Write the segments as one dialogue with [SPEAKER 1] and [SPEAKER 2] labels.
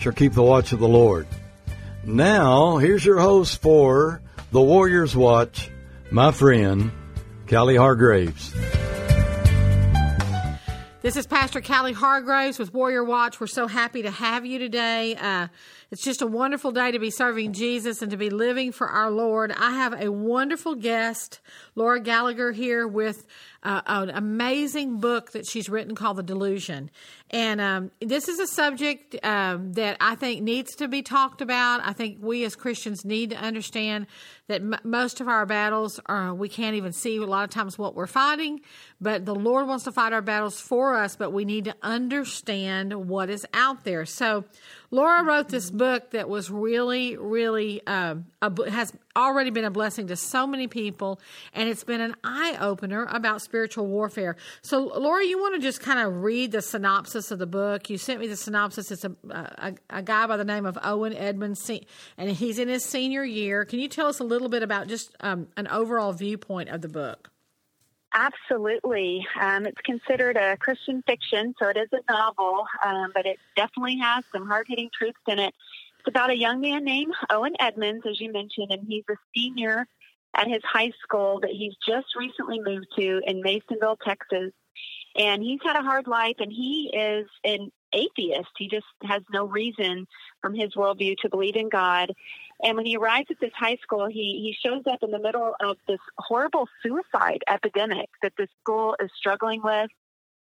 [SPEAKER 1] shall keep the watch of the Lord. Now, here's your host for the Warriors Watch, my friend, Callie Hargraves.
[SPEAKER 2] This is Pastor Callie Hargraves with Warrior Watch. We're so happy to have you today. Uh, it's just a wonderful day to be serving Jesus and to be living for our Lord. I have a wonderful guest, Laura Gallagher, here with uh, an amazing book that she's written called The Delusion. And um, this is a subject um, that I think needs to be talked about. I think we as Christians need to understand that m- most of our battles are we can't even see a lot of times what we're fighting, but the Lord wants to fight our battles for us, but we need to understand what is out there. So, Laura wrote this book that was really, really um, a, has already been a blessing to so many people, and it's been an eye opener about spiritual warfare. So, Laura, you want to just kind of read the synopsis of the book? You sent me the synopsis. It's a a, a guy by the name of Owen Edmonds, and he's in his senior year. Can you tell us a little bit about just um, an overall viewpoint of the book?
[SPEAKER 3] Absolutely. Um, it's considered a Christian fiction, so it is a novel, um, but it definitely has some hard hitting truths in it. It's about a young man named Owen Edmonds, as you mentioned, and he's a senior at his high school that he's just recently moved to in Masonville, Texas. And he's had a hard life, and he is an atheist. He just has no reason from his worldview to believe in God. And when he arrives at this high school, he, he shows up in the middle of this horrible suicide epidemic that the school is struggling with.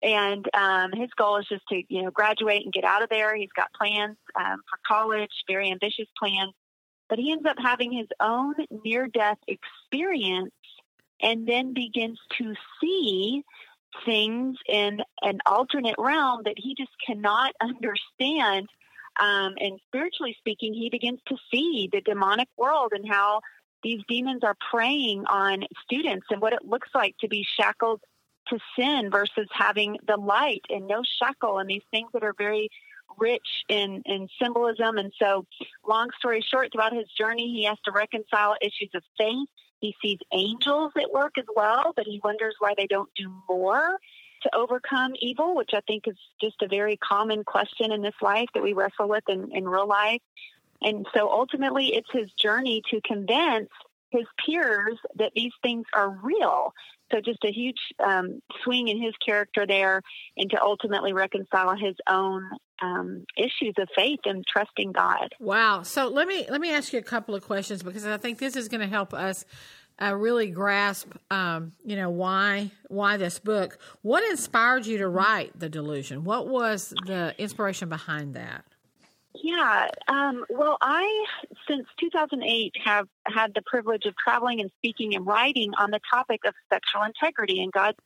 [SPEAKER 3] And um, his goal is just to, you know, graduate and get out of there. He's got plans um, for college, very ambitious plans. But he ends up having his own near death experience and then begins to see things in an alternate realm that he just cannot understand. Um, and spiritually speaking, he begins to see the demonic world and how these demons are preying on students and what it looks like to be shackled to sin versus having the light and no shackle and these things that are very rich in, in symbolism. And so, long story short, throughout his journey, he has to reconcile issues of faith he sees angels at work as well, but he wonders why they don't do more to overcome evil, which I think is just a very common question in this life that we wrestle with in, in real life. And so ultimately, it's his journey to convince his peers that these things are real. So just a huge um, swing in his character there, and to ultimately reconcile his own um, issues of faith and trusting God.
[SPEAKER 2] Wow. So let me let me ask you a couple of questions because I think this is going to help us uh, really grasp, um, you know, why why this book. What inspired you to write the Delusion? What was the inspiration behind that?
[SPEAKER 3] Yeah, um, well, I since 2008 have had the privilege of traveling and speaking and writing on the topic of sexual integrity and God's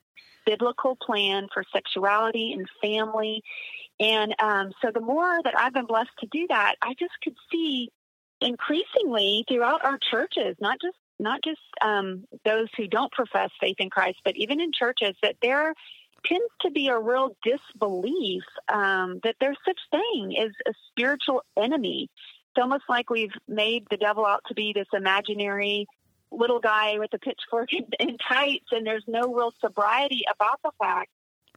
[SPEAKER 3] biblical plan for sexuality and family. And um, so, the more that I've been blessed to do that, I just could see increasingly throughout our churches, not just not just um, those who don't profess faith in Christ, but even in churches, that there tends to be a real disbelief um, that there's such thing as a spiritual enemy. It's almost like we've made the devil out to be this imaginary little guy with a pitchfork and tights, and there's no real sobriety about the fact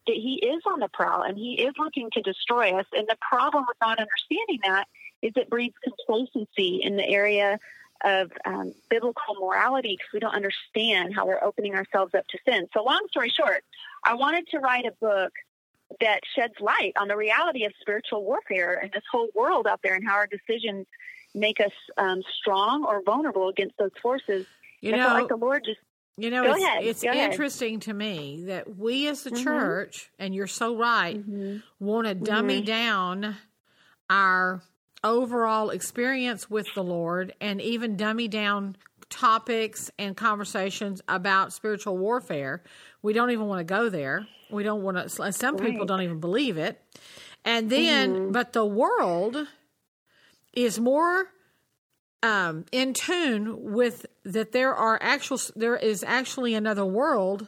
[SPEAKER 3] that he is on the prowl and he is looking to destroy us. And the problem with not understanding that is it breeds complacency in the area of um, biblical morality because we don't understand how we're opening ourselves up to sin. So, long story short, I wanted to write a book that sheds light on the reality of spiritual warfare and this whole world out there and how our decisions make us um, strong or vulnerable against those forces.
[SPEAKER 2] You know,
[SPEAKER 3] like the Lord just.
[SPEAKER 2] You know, it's,
[SPEAKER 3] ahead.
[SPEAKER 2] it's
[SPEAKER 3] Go ahead.
[SPEAKER 2] interesting to me that we as the
[SPEAKER 3] Mhm.
[SPEAKER 2] church, and you're so right,
[SPEAKER 3] Mhm.
[SPEAKER 2] want to dummy
[SPEAKER 3] Mhm.
[SPEAKER 2] down our overall experience with the Lord and even dummy down topics and conversations about spiritual warfare. We don't even want to go there. We don't want to, some people
[SPEAKER 3] Right.
[SPEAKER 2] don't even believe it. And then,
[SPEAKER 3] Mhm.
[SPEAKER 2] but the world is more um, in tune with that there are actual there is actually another world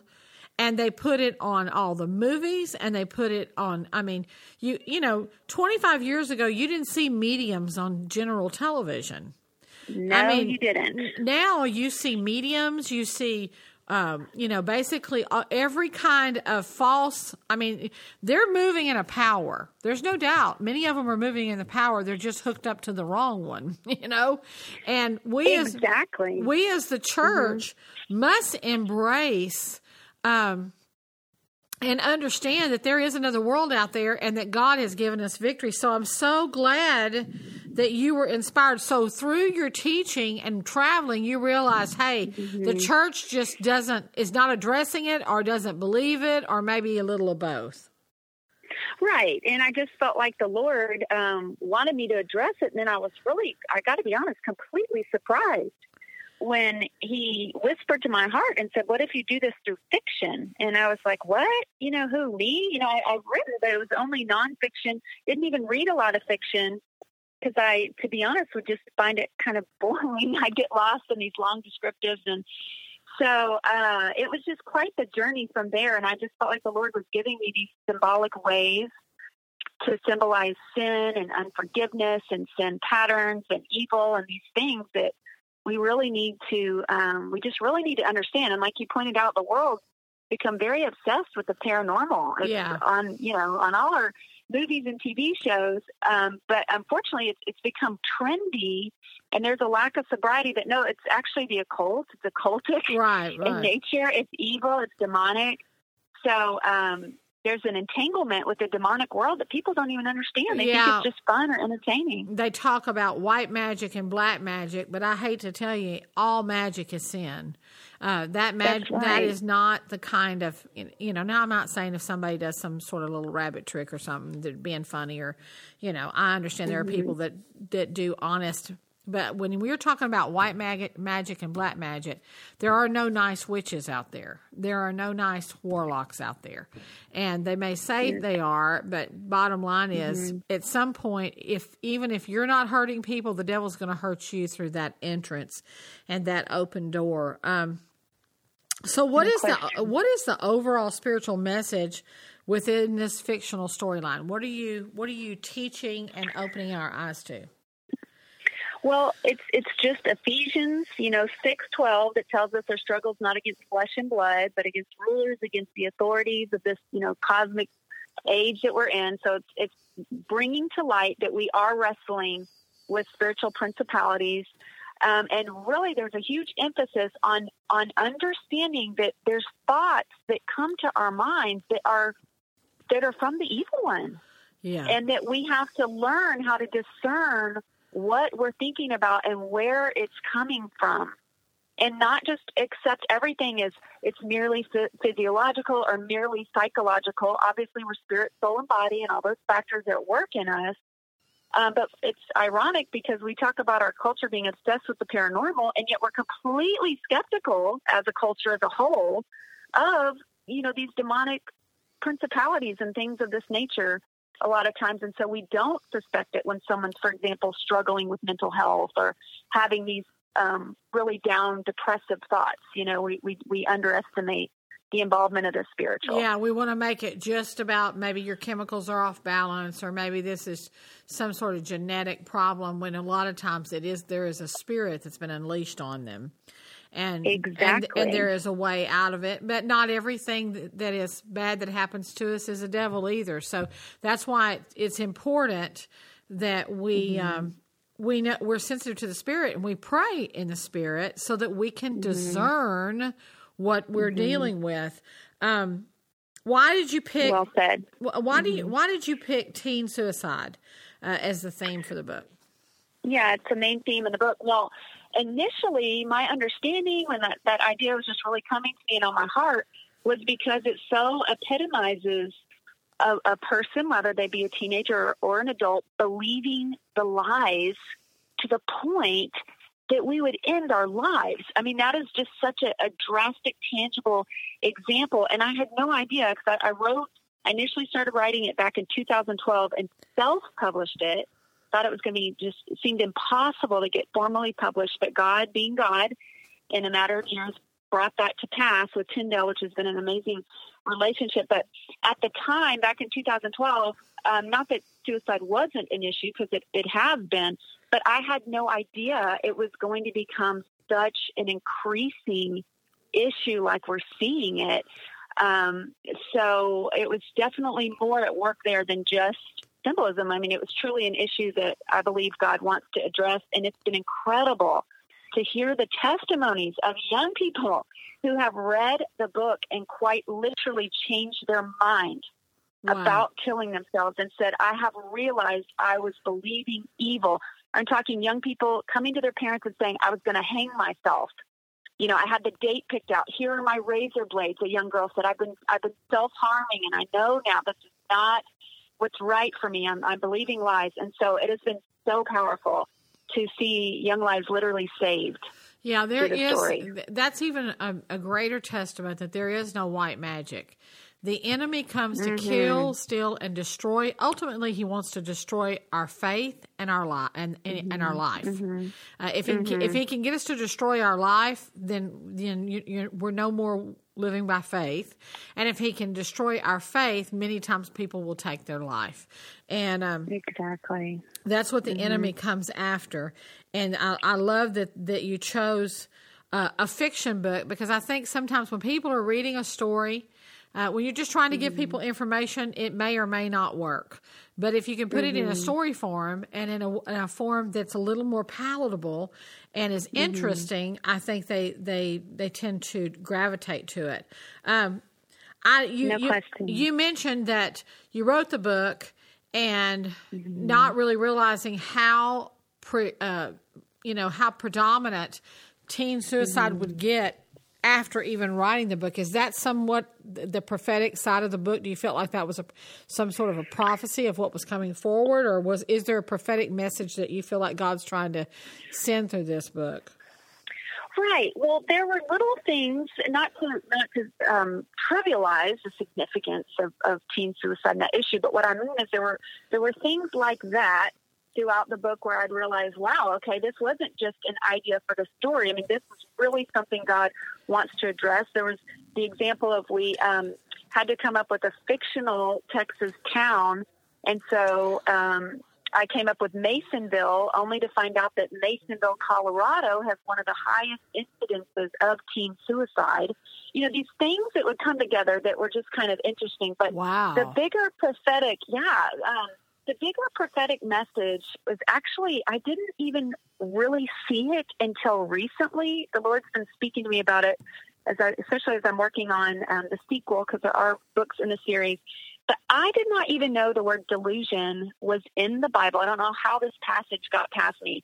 [SPEAKER 2] and they put it on all the movies and they put it on i mean you you know 25 years ago you didn't see mediums on general television
[SPEAKER 3] no I mean, you didn't
[SPEAKER 2] now you see mediums you see um, you know, basically uh, every kind of false. I mean, they're moving in a power. There's no doubt. Many of them are moving in the power. They're just hooked up to the wrong one, you know. And we
[SPEAKER 3] exactly
[SPEAKER 2] as we as the church mm-hmm. must embrace. Um, and understand that there is another world out there and that God has given us victory. So I'm so glad that you were inspired. So through your teaching and traveling, you realize, hey, mm-hmm. the church just doesn't is not addressing it or doesn't believe it or maybe a little of both.
[SPEAKER 3] Right. And I just felt like the Lord um, wanted me to address it. And then I was really, I got to be honest, completely surprised when he whispered to my heart and said, What if you do this through fiction? And I was like, What? You know, who, me? You know, I, I've written, but it was only nonfiction, didn't even read a lot of fiction because I, to be honest, would just find it kind of boring. I get lost in these long descriptives, and so uh, it was just quite the journey from there. And I just felt like the Lord was giving me these symbolic ways to symbolize sin and unforgiveness and sin patterns and evil and these things that we really need to, um, we just really need to understand. And like you pointed out, the world become very obsessed with the paranormal. It's
[SPEAKER 2] yeah.
[SPEAKER 3] On you know on all our movies and TV shows. Um, but unfortunately, it's, it's become trendy, and there's a lack of sobriety. That no, it's actually the occult. It's occultic
[SPEAKER 2] right, right.
[SPEAKER 3] in nature. It's evil. It's demonic. So um, there's an entanglement with the demonic world that people don't even understand. They yeah. think it's just fun or entertaining.
[SPEAKER 2] They talk about white magic and black magic, but I hate to tell you, all magic is sin. Uh, that mag-
[SPEAKER 3] right.
[SPEAKER 2] that is not the kind of you know. Now I'm not saying if somebody does some sort of little rabbit trick or something that being funny or you know. I understand there mm-hmm. are people that that do honest. But when we're talking about white mag- magic and black magic, there are no nice witches out there. There are no nice warlocks out there. And they may say yeah. they are, but bottom line is mm-hmm. at some point, if even if you're not hurting people, the devil's going to hurt you through that entrance and that open door. Um, so what is question. the what is the overall spiritual message within this fictional storyline? What are you what are you teaching and opening our eyes to?
[SPEAKER 3] Well, it's it's just Ephesians, you know, six twelve that tells us our struggles not against flesh and blood, but against rulers, against the authorities of this, you know, cosmic age that we're in. So it's it's bringing to light that we are wrestling with spiritual principalities um, and really, there's a huge emphasis on on understanding that there's thoughts that come to our minds that are that are from the evil one,
[SPEAKER 2] yeah.
[SPEAKER 3] and that we have to learn how to discern what we're thinking about and where it's coming from, and not just accept everything as it's merely physiological or merely psychological. Obviously, we're spirit, soul, and body, and all those factors that work in us. Um, but it's ironic because we talk about our culture being obsessed with the paranormal, and yet we're completely skeptical as a culture as a whole of you know these demonic principalities and things of this nature a lot of times and so we don't suspect it when someone's for example struggling with mental health or having these um, really down depressive thoughts you know we, we, we underestimate the involvement of the spiritual.
[SPEAKER 2] Yeah, we want to make it just about maybe your chemicals are off balance, or maybe this is some sort of genetic problem. When a lot of times it is there is a spirit that's been unleashed on them, and
[SPEAKER 3] exactly,
[SPEAKER 2] and, and there is a way out of it. But not everything that is bad that happens to us is a devil either. So that's why it's important that we. Mm-hmm. Um, we know we're sensitive to the spirit and we pray in the spirit so that we can mm-hmm. discern what we're mm-hmm. dealing with. Um, why did you pick?
[SPEAKER 3] Well said.
[SPEAKER 2] Why mm-hmm. do you? Mm-hmm. Why did you pick teen suicide uh, as the theme for the book?
[SPEAKER 3] Yeah, it's the main theme in the book. Well, initially, my understanding when that that idea was just really coming to me and on my heart was because it so epitomizes a, a person, whether they be a teenager or, an adult, believing the lies to the point that we would end our lives. I mean, that is just such a, a drastic, tangible example. And I had no idea because I, I wrote, I initially started writing it back in 2012 and self published it thought it was going to be just seemed impossible to get formally published. But God, being God, in a matter of years, brought that to pass with Tyndale, which has been an amazing relationship. But at the time, back in 2012, um, not that suicide wasn't an issue because it, it has been, but I had no idea it was going to become such an increasing issue like we're seeing it. Um, so it was definitely more at work there than just symbolism. I mean, it was truly an issue that I believe God wants to address, and it's been incredible to hear the testimonies of young people who have read the book and quite literally changed their mind wow. about killing themselves and said, I have realized I was believing evil. I'm talking young people coming to their parents and saying, I was going to hang myself. You know, I had the date picked out. Here are my razor blades. A young girl said, I've been, I've been self harming and I know now this is not what's right for me. I'm, I'm believing lies. And so it has been so powerful to see young lives literally saved.
[SPEAKER 2] Yeah, there is. Story. That's even a, a, greater testament that there is no white magic. The enemy comes mm-hmm. to kill, steal, and destroy. Ultimately, he wants to destroy our faith and our life and, mm-hmm. and our life. Mm-hmm. Uh, if he if he mm-hmm. can get us to destroy our life, then then you, you, we're no more living by faith. And if he can destroy our faith, many times people will take their life. And um,
[SPEAKER 3] exactly
[SPEAKER 2] that's what the mm-hmm. enemy comes after. And I, I love that that you chose uh, a fiction book because I think sometimes when people are reading a story uh, when you're just trying to give mm-hmm. people information, it may or may not work. But if you can put mm-hmm. it in a mm-hmm. story form and in a, in a, form that's a little more palatable and is mm-hmm. interesting, I think they, they they tend to gravitate to it. Um, I you,
[SPEAKER 3] no
[SPEAKER 2] you, you, mentioned that you wrote the book and mm-hmm. not really realizing how pre, uh, you know how predominant teen suicide would mm-hmm. get after even writing the book. Is that somewhat the prophetic side of the book? Do you feel like that was a, some sort of a prophecy of what was coming forward, or was is there a prophetic message that you feel like God's trying to send through this book?
[SPEAKER 3] Right. Well, there were little things, not to not to um, trivialize the significance of, of teen suicide and that issue, but what I mean is there were there were things like that throughout the book where I'd realize, wow, okay, this wasn't just an idea for the story. I mean, this was really something God wants to address. There was the example of we um, had to come up with a fictional Texas town, and so um, I came up with Masonville, only to find out that Masonville, Colorado, has one of the highest incidences of teen suicide. You know, these things that would come together that were just kind of interesting. But
[SPEAKER 2] wow.
[SPEAKER 3] the bigger prophetic, yeah. Um, the bigger prophetic message was actually, I didn't even really see it until recently. The Lord's been speaking to me about it, as I, especially as I'm working on um, the sequel, because there are books in the series. But I did not even know the word delusion was in the Bible. I don't know how this passage got past me.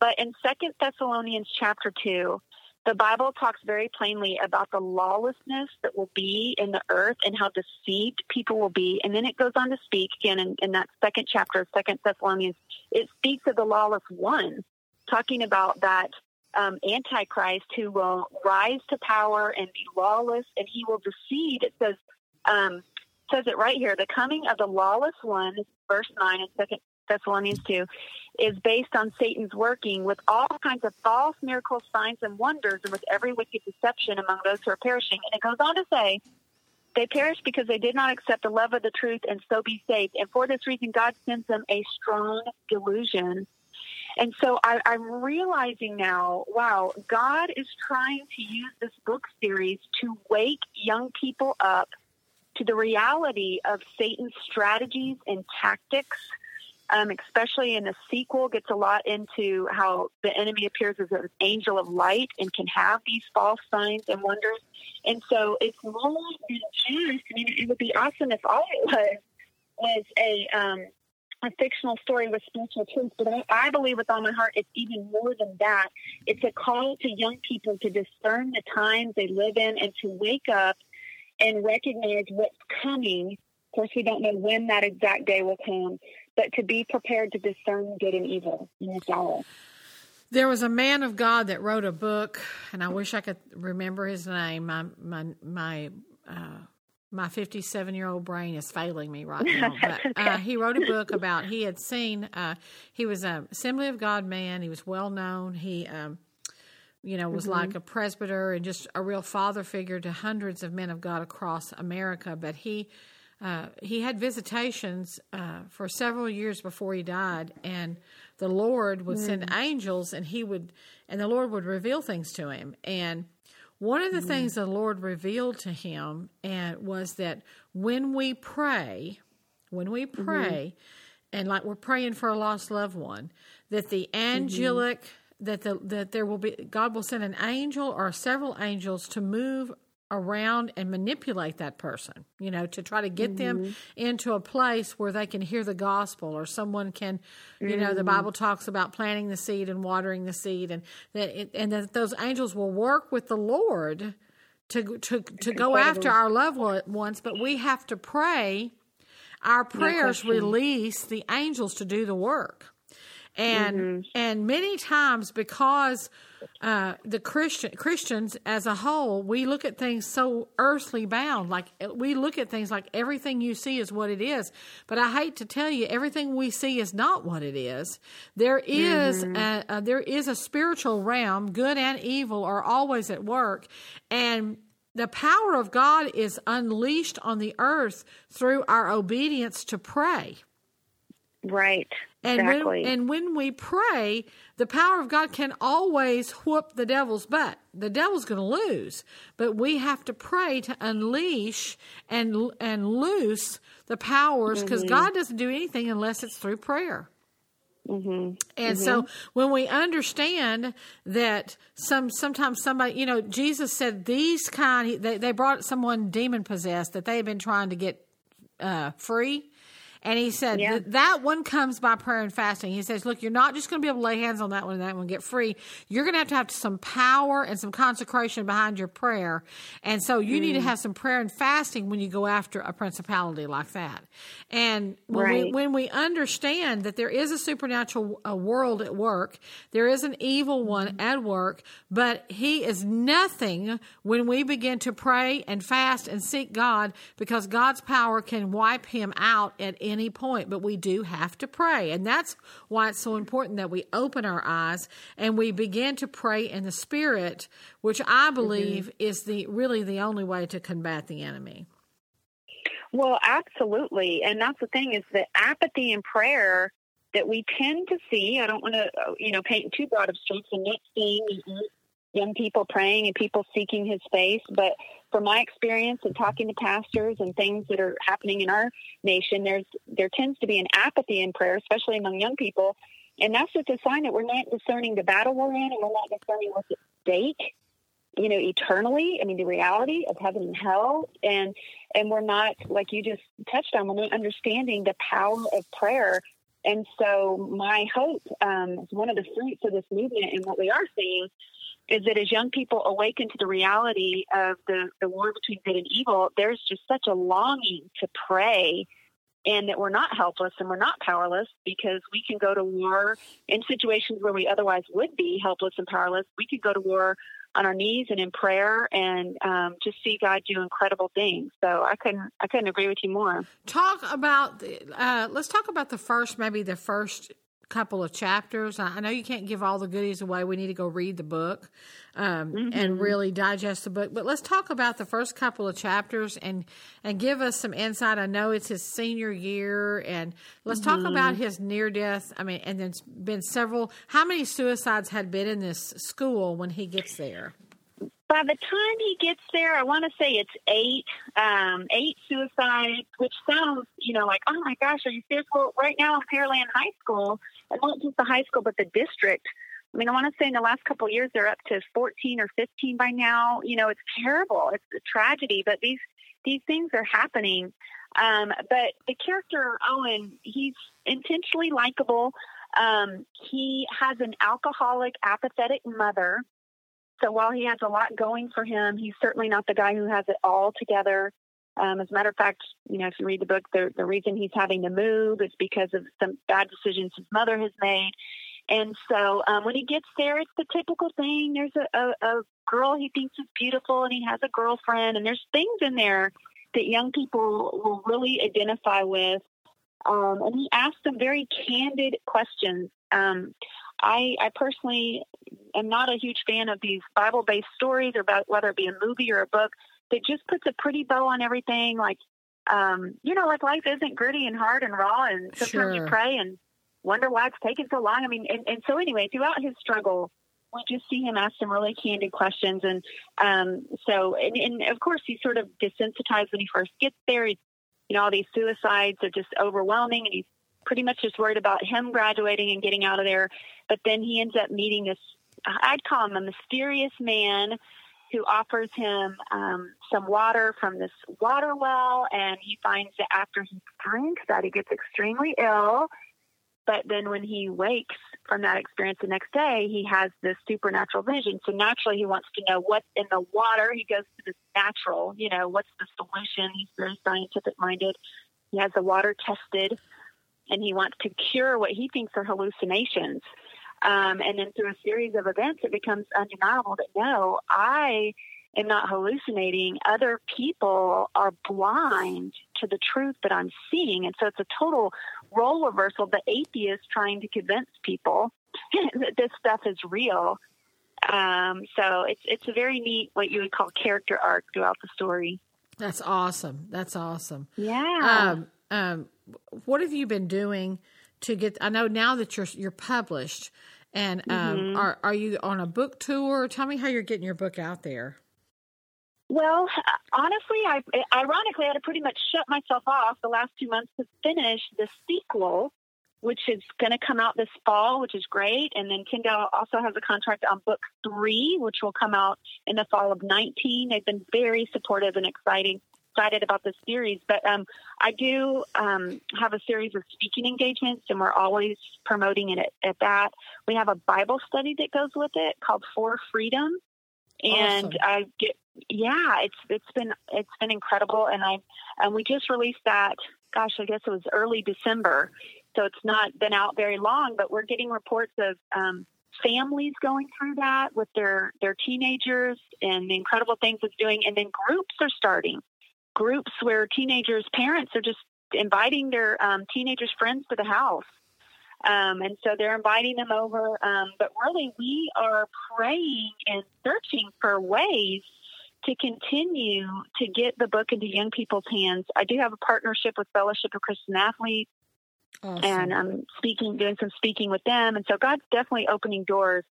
[SPEAKER 3] But in Second Thessalonians chapter 2, the Bible talks very plainly about the lawlessness that will be in the earth and how deceived people will be. And then it goes on to speak again in, in that second chapter of Second Thessalonians. It speaks of the lawless one, talking about that um, Antichrist who will rise to power and be lawless, and he will deceive. It says um, says it right here: the coming of the lawless one, verse nine in Second Thessalonians 2, is based on Satan's working with all kinds of false miracles, signs, and wonders, and with every wicked deception among those who are perishing. And it goes on to say, they perish because they did not accept the love of the truth and so be saved. And for this reason, God sends them a strong delusion. And so I, I'm realizing now, wow, God is trying to use this book series to wake young people up to the reality of Satan's strategies and tactics um, especially in the sequel, gets a lot into how the enemy appears as an angel of light and can have these false signs and wonders. And so it's more than just. I mean, it would be awesome if all it was was a um, a fictional story with spiritual truth, but I, I believe with all my heart it's even more than that. It's a call to young people to discern the times they live in and to wake up and recognize what's coming. Of course, we don't know when that exact day will come, but to be prepared to discern good and evil in this hour.
[SPEAKER 2] There was a man of God that wrote a book, and I wish I could remember his name. My my my uh, my 57 year old brain is failing me right now. But uh, he wrote a book about he had seen. Uh, he was a Assembly of God man. He was well known. He. Um, you know, was mm-hmm. like a presbyter and just a real father figure to hundreds of men of God across America. But he uh, he had visitations uh, for several years before he died, and the Lord would mm. send angels, and he would, and the Lord would reveal things to him. And one of the mm. things the Lord revealed to him and was that when we pray, when we mm-hmm. pray, mm-hmm. and like we're praying for a lost loved one, that the mm-hmm. angelic mm-hmm. that the that there will be God will send an angel or several angels to move around and manipulate that person, you know, to try to get mm-hmm. them into a place where they can hear the gospel or someone can, you mm-hmm. know, the mm-hmm. Bible talks about planting the seed and watering the seed and that it, and that those angels will work with the Lord to to to go after our loved ones, but we have to pray our prayers no release the angels to do the work and mm-hmm. and many times because uh, the Christian Christians as a whole, we look at things so earthly bound. Like we look at things like everything you see is what it is. But I hate to tell you, everything we see is not what it is. There is mm-hmm. a, a, there is a spiritual realm. Good and evil are always at work, and the power of God is unleashed on the earth through our obedience to pray.
[SPEAKER 3] Right.
[SPEAKER 2] And
[SPEAKER 3] exactly.
[SPEAKER 2] when and when we pray, the power of God can always whoop the devil's butt. The devil's going to lose, but we have to pray to unleash and and loose the powers because mm-hmm. God doesn't do anything unless it's through prayer.
[SPEAKER 3] Mm-hmm.
[SPEAKER 2] And
[SPEAKER 3] mm-hmm.
[SPEAKER 2] so when we understand that some sometimes somebody you know Jesus said these kind they they brought someone demon possessed that they had been trying to get uh, free and he said yeah. that, that one comes by prayer and fasting. He says, look, you're not just going to be able to lay hands on that one and that one get free. You're going to have to have some power and some consecration behind your prayer. And so you mm. need to mm. have some prayer and fasting when you go after a principality like that. And when, right. we, when we understand that there is a supernatural a world at work, there is an evil one mm-hmm. at work, but he is nothing when we begin to pray and fast and seek God because God's power can wipe him out at any any point, but we do have to pray. And that's why it's so important that we open our eyes and we begin to pray in the spirit, which I believe mm-hmm. is the really the only way to combat the enemy.
[SPEAKER 3] Well, absolutely. And that's the thing is that apathy in prayer that we tend to see, I don't want to, uh, you know, paint too broad of strokes and not seeing young people praying and people seeking his face. But from my experience and talking to pastors and things that are happening in our nation, there's there tends to be an apathy in prayer, especially among young people. And that's just a sign that we're not discerning the battle we're in and we're not discerning what's at stake, you know, eternally. I mean, the reality of heaven and hell. And and we're not, like you just touched on, we're not understanding the power of prayer. And so my hope um, is one of the fruits of this movement and what we are seeing is that as young people awaken to the reality of the, the war between good and evil, there's just such a longing to pray and that we're not helpless and we're not powerless because we can go to war in situations where we otherwise would be helpless and powerless. We could go to war on our knees and in prayer and um, just see God do incredible things. So I couldn't I couldn't agree with you more.
[SPEAKER 2] Talk about the, uh, let's talk about the first maybe the first couple of chapters. I know you can't give all the goodies away. We need to go read the book um, mm-hmm. and really digest the book. But let's talk about the first couple of chapters and and give us some insight. I know it's his senior year, and let's mm-hmm. talk about his near death. I mean, and there's been several. How many suicides had been in this school when he gets there?
[SPEAKER 3] By the time he gets there, I want to say it's eight, um, eight suicides, which sounds, you know, like, oh my gosh, are you serious? Well, right now in Pearland High School, and not just the high school, but the district. I mean, I want to say in the last couple of years, they're up to 14 or 15 by now. You know, it's terrible. It's a tragedy, but these these things are happening. Um, but the character Owen, he's intentionally likable. Um, he has an alcoholic, apathetic mother so while he has a lot going for him, he's certainly not the guy who has it all together. Um, as a matter of fact, you know, if you read the book, the, the reason he's having to move is because of some bad decisions his mother has made. And so um, when he gets there, it's the typical thing. There's a, a, a girl he thinks is beautiful, and he has a girlfriend, and there's things in there that young people will really identify with. Um, and he asked some very candid questions. Um, I, I personally am not a huge fan of these Bible based stories, or about whether it be a movie or a book that just puts a pretty bow on everything. Like, um, you know, like life isn't gritty and hard and raw, and sometimes
[SPEAKER 2] Sure.
[SPEAKER 3] you pray and wonder why it's taking so long. I mean, and, and so anyway, throughout his struggle, we just see him ask some really candid questions, and um, so and, and of course he's sort of desensitized when he first gets there. He's, you know, all these suicides are just overwhelming, and he's pretty much just worried about him graduating and getting out of there. But then he ends up meeting this, I'd call him a mysterious man who offers him um, some water from this water well. And he finds that after he drinks that, he gets extremely ill. But then when he wakes from that experience the next day, he has this supernatural vision. So naturally, he wants to know what's in the water. He goes to this natural, you know, what's the solution? He's very scientific minded. He has the water tested and he wants to cure what he thinks are hallucinations. Um, and then through a series of events, it becomes undeniable that no, I am not hallucinating. Other people are blind to the truth that I'm seeing. And so it's a total role reversal. The atheist trying to convince people that this stuff is real. Um, so it's it's a very neat what you would call character arc throughout the story.
[SPEAKER 2] That's awesome. That's awesome.
[SPEAKER 3] Yeah.
[SPEAKER 2] Um, um, what have you been doing to get? I know now that you're you're published, and um,
[SPEAKER 3] Mm-hmm.
[SPEAKER 2] are are you on a book tour? Tell me how you're getting your book out there.
[SPEAKER 3] Well, honestly, I ironically I had to pretty much shut myself off the last two months to finish the sequel, which is going to come out this fall, which is great. And then Tyndale also has a contract on book three, which will come out in the fall of 19. They've been very supportive and exciting. Excited about this series, but um, I do um, have a series of speaking engagements, and we're always promoting it at, at that. We have a Bible study that goes with it called For Freedom, and
[SPEAKER 2] Awesome.
[SPEAKER 3] I get yeah, it's it's been it's been incredible, and I and we just released that. Gosh, I guess it was early December, so it's not been out very long. But we're getting reports of um, families going through that with their their teenagers and the incredible things it's doing, and then groups are starting. Groups where teenagers' parents are just inviting their um, teenagers' friends to the house. Um, and so they're inviting them over. Um, but really, we are praying and searching for ways to continue to get the book into young people's hands. I do have a partnership with Fellowship of Christian Athletes,
[SPEAKER 2] Awesome.
[SPEAKER 3] and I'm speaking, doing some speaking with them. And so God's definitely opening doors.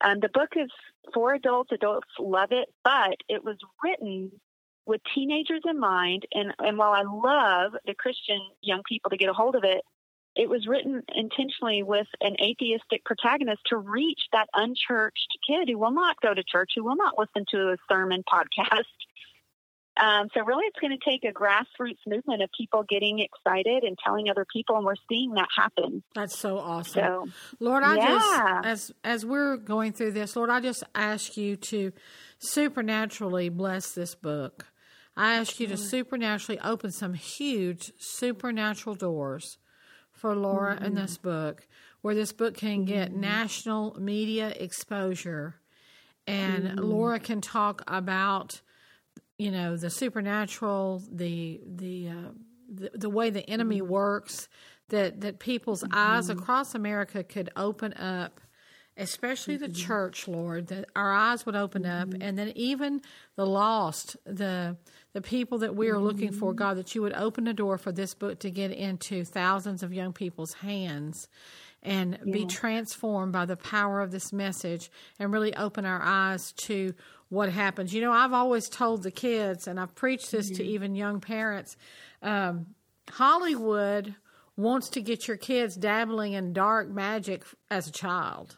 [SPEAKER 3] Um, the book is for adults. Adults love it, but it was written with teenagers in mind. And, and while I love the Christian young people to get a hold of it, it was written intentionally with an atheistic protagonist to reach that unchurched kid who will not go to church, who will not listen to a sermon podcast. Um, so really, it's going to take a grassroots movement of people getting excited and telling other people, and we're seeing that happen.
[SPEAKER 2] That's so awesome.
[SPEAKER 3] So
[SPEAKER 2] Lord, I
[SPEAKER 3] Yeah.
[SPEAKER 2] just as as we're going through this, Lord, I just ask you to supernaturally bless this book. I ask you to supernaturally open some huge supernatural doors for Laura in mm-hmm. this book, where this book can get mm-hmm. national media exposure, and mm-hmm. Laura can talk about you know the supernatural, the the uh, the, the way the enemy works, that that people's eyes across America could open up, especially the mm-hmm. church, Lord, that our eyes would open up, mm-hmm. and then even the lost, the the people that we are looking for, mm-hmm. God, that you would open a door for this book to get into thousands of young people's hands and be transformed by the power of this message and really open our eyes to what happens. You know, I've always told the kids, and I've preached this to even young parents um, Hollywood wants to get your kids dabbling in dark magic as a child.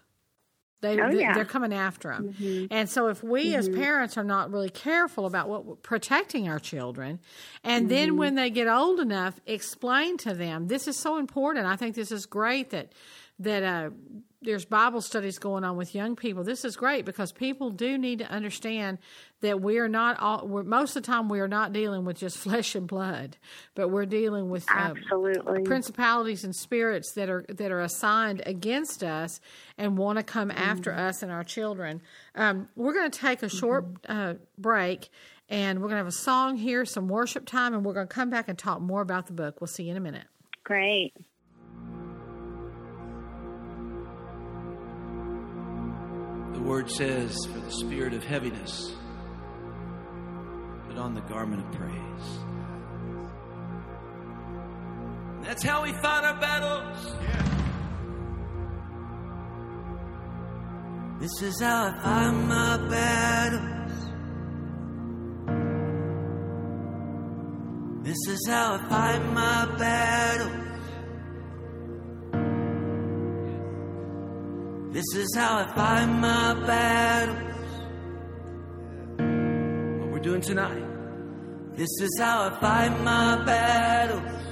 [SPEAKER 2] They,
[SPEAKER 3] Oh, yeah.
[SPEAKER 2] they're coming after them, mm-hmm. and so if we as mm-hmm. parents are not really careful about what protecting our children, and then mm-hmm. when they get old enough, explain to them this is so important. I think this is great that that uh, there's Bible studies going on with young people. This is great because people do need to understand that we are not all. We're, most of the time, we are not dealing with just flesh and blood, but we're dealing with uh,
[SPEAKER 3] absolutely
[SPEAKER 2] principalities and spirits that are that are assigned against us and want to come mm-hmm. after us and our children. Um, we're going to take a short mm-hmm. uh, break, and we're going to have a song here, some worship time, and we're going to come back and talk more about the book. We'll see you in a minute.
[SPEAKER 3] Great.
[SPEAKER 4] The word says, for the spirit of heaviness, put on the garment of praise. That's how we fight our battles. Yeah. This is how I fight my battles. This is how I fight my battles. This is how I fight my battles. What we're doing tonight. This is how I fight my battles.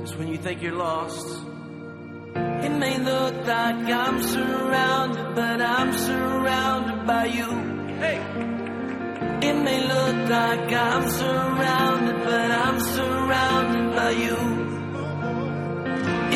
[SPEAKER 4] Just when you think you're lost. It may look like I'm surrounded, but I'm surrounded by you. Hey. It may look like I'm surrounded, but I'm surrounded by you.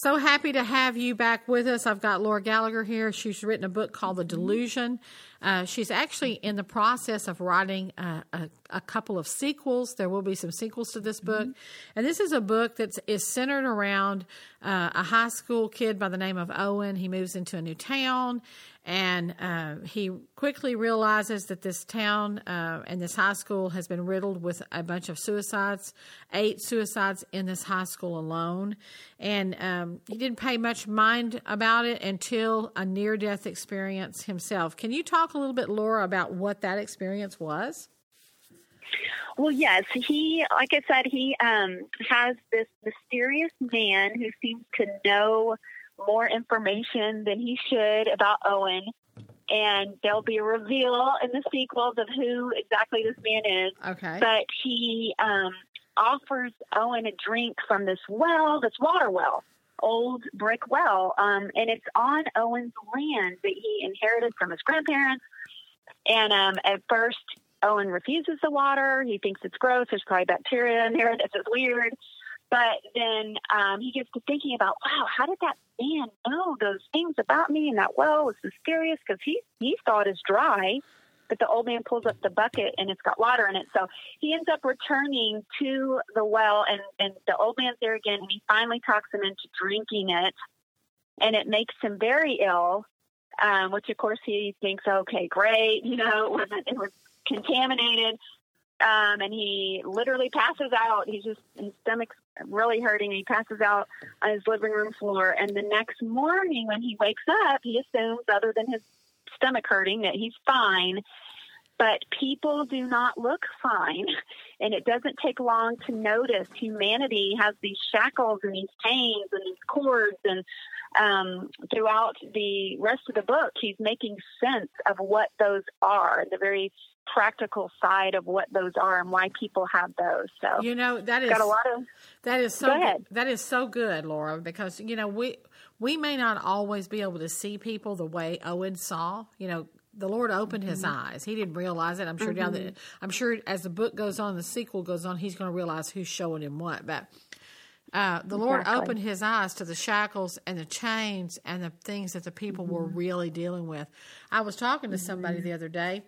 [SPEAKER 2] So happy to have you back with us. I've got Laura Gallagher here. She's written a book called The Delusion. Uh, she's actually in the process of writing uh, a, a, couple of sequels. There will be some sequels to this book. And this is a book that is centered around uh, a high school kid by the name of Owen. He moves into a new town and uh, he quickly realizes that this town uh, and this high school has been riddled with a bunch of suicides, eight suicides in this high school alone. And um, he didn't pay much mind about it until a near death experience himself. Can you talk a little bit, Laura, about what that experience was?
[SPEAKER 3] Well, yes, he, like I said, he um, has this mysterious man who seems to know more information than he should about Owen. And there'll be a reveal in the sequels of who exactly this man is.
[SPEAKER 2] Okay.
[SPEAKER 3] But he um, offers Owen a drink from this well, this water well, old brick well. Um, and it's on Owen's land that he inherited from his grandparents. And um, at first, Owen refuses the water. He thinks it's gross. There's probably bacteria in there. This is weird. But then um, he gets to thinking about, wow, how did that man know those things about me? And that well was mysterious because he he thought it's dry, but the old man pulls up the bucket and it's got water in it. So he ends up returning to the well, and and the old man's there again, and he finally talks him into drinking it, and it makes him very ill. Um, which of course he thinks, okay, great, you know, it it was contaminated um, and he literally passes out. He's just his stomach's really hurting. He passes out on his living room floor, and the next morning when he wakes up, he assumes, other than his stomach hurting, that he's fine. But people do not look fine, and it doesn't take long to notice humanity has these shackles and these chains and these cords, and um, throughout the rest of the book, he's making sense of what those are, the very practical side of what those are and why people have those. So
[SPEAKER 2] you know that is
[SPEAKER 3] got a lot of
[SPEAKER 2] that is so
[SPEAKER 3] Go
[SPEAKER 2] that is so good, Laura, because you know we we may not always be able to see people the way Owen saw. You know, the Lord opened his
[SPEAKER 3] Mm-hmm.
[SPEAKER 2] eyes. He didn't realize it. I'm sure down the I'm sure as the book goes on, the sequel goes on, he's going to realize who's showing him what. But uh, the Lord opened his eyes to the shackles and the chains and the things that the people were
[SPEAKER 3] Mm-hmm.
[SPEAKER 2] really dealing with. I was talking to somebody the other day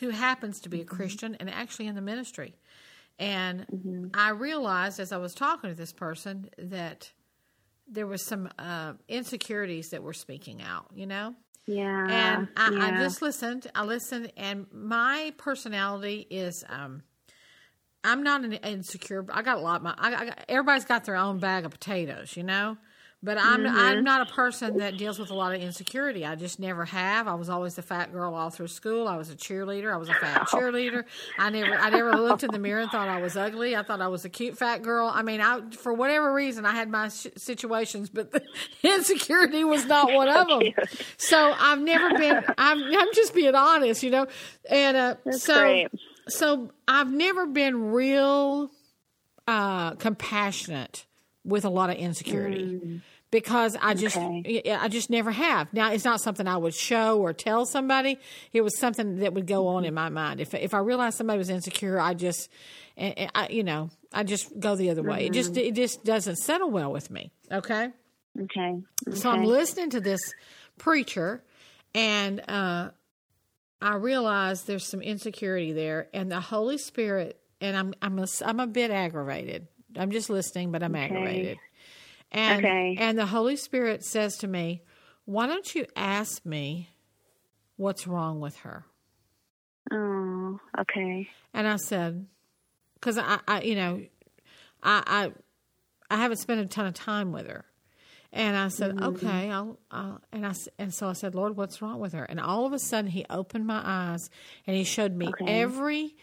[SPEAKER 2] who happens to be a Christian and actually in the ministry. And I realized as I was talking to this person that there was some uh, insecurities that were speaking out, you know?
[SPEAKER 3] yeah.
[SPEAKER 2] and I, I just listened. I listened, and my personality is um, I'm not an insecure. I got a lot. Of my I, I got, everybody's got their own bag of potatoes, you know. But I'm
[SPEAKER 3] Mm-hmm.
[SPEAKER 2] I'm not a person that deals with a lot of insecurity. I just never have. I was always the fat girl all through school. I was a cheerleader. I was a fat cheerleader. I never I never looked in the mirror and thought I was ugly. I thought I was a cute fat girl. I mean, I for whatever reason I had my sh- situations, but the insecurity was not one of them. So I've never been. I'm I'm just being honest, you know. And uh, so
[SPEAKER 3] great.
[SPEAKER 2] so I've never been real uh, compassionate with a lot of insecurity because I just
[SPEAKER 3] Okay.
[SPEAKER 2] I just never have. Now it's not something I would show or tell somebody. It was something that would go on mm-hmm. in my mind. If if I realized somebody was insecure, I just and, and I, you know I just go the other way. It just mm-hmm. it just doesn't settle well with me. Okay.
[SPEAKER 3] okay.
[SPEAKER 2] So I'm listening to this preacher, and uh, I realize there's some insecurity there, and the Holy Spirit. And I'm I'm a, I'm a bit aggravated. I'm just listening, but I'm aggravated. And
[SPEAKER 3] Okay.
[SPEAKER 2] and the Holy Spirit says to me, "Why don't you ask me what's wrong with her?"
[SPEAKER 3] Oh, okay.
[SPEAKER 2] And I said, because I, I, you know, I, I, I haven't spent a ton of time with her. And I said, mm-hmm. okay, I'll, I'll, and I, and so I said, Lord, what's wrong with her? And all of a sudden he opened my eyes and he showed me
[SPEAKER 3] Okay.
[SPEAKER 2] every,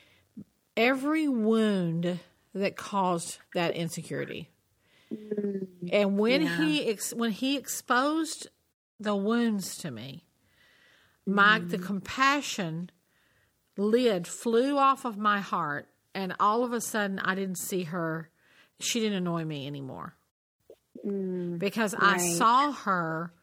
[SPEAKER 2] every wound that caused that insecurity. Mm. And when he, ex, when he exposed the wounds to me, my, the mm. compassion lid flew off of my heart and all of a sudden I didn't see her. She didn't annoy me anymore. Mm. Because I saw her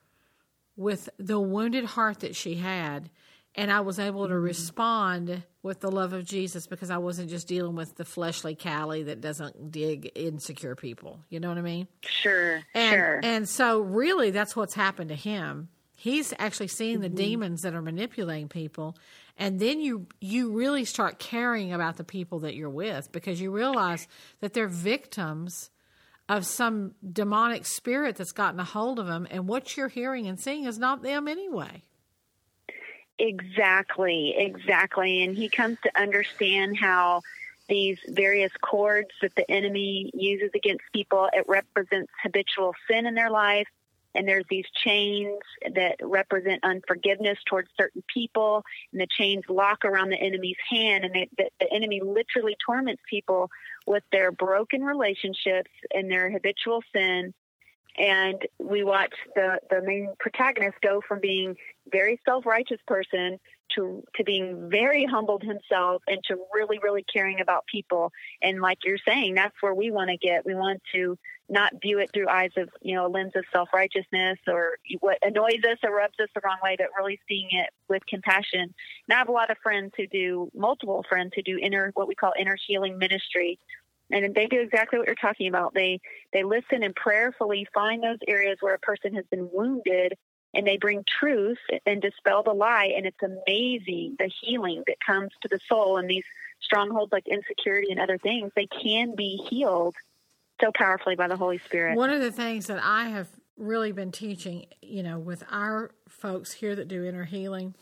[SPEAKER 2] with the wounded heart that she had and I was able to respond with the love of Jesus because I wasn't just dealing with the fleshly Callie that doesn't dig insecure people. You know what I mean?
[SPEAKER 3] Sure,
[SPEAKER 2] And
[SPEAKER 3] sure.
[SPEAKER 2] and so really that's what's happened to him. He's actually seeing the demons that are manipulating people and then you you really start caring about the people that you're with because you realize that they're victims of some demonic spirit that's gotten a hold of them and what you're hearing and seeing is not them anyway.
[SPEAKER 3] Exactly, exactly. And he comes to understand how these various cords that the enemy uses against people, it represents habitual sin in their life. And there's these chains that represent unforgiveness towards certain people, and the chains lock around the enemy's hand, and they, the, the enemy literally torments people with their broken relationships and their habitual sin and we watch the the main protagonist go from being very self-righteous person to to being very humbled himself and to really really caring about people. And like you're saying that's where we want to get. We want to not view it through eyes of you know a lens of self-righteousness or what annoys us or rubs us the wrong way but really seeing it with compassion. And i have a lot of friends who do multiple friends who do inner what we call inner healing ministry and they do exactly what you're talking about. They they listen and prayerfully find those areas where a person has been wounded, and they bring truth and dispel the lie. And it's amazing the healing that comes to the soul. And these strongholds like insecurity and other things, they can be healed so powerfully by the Holy Spirit.
[SPEAKER 2] One of the things that I have really been teaching, you know, with our folks here that do inner healing,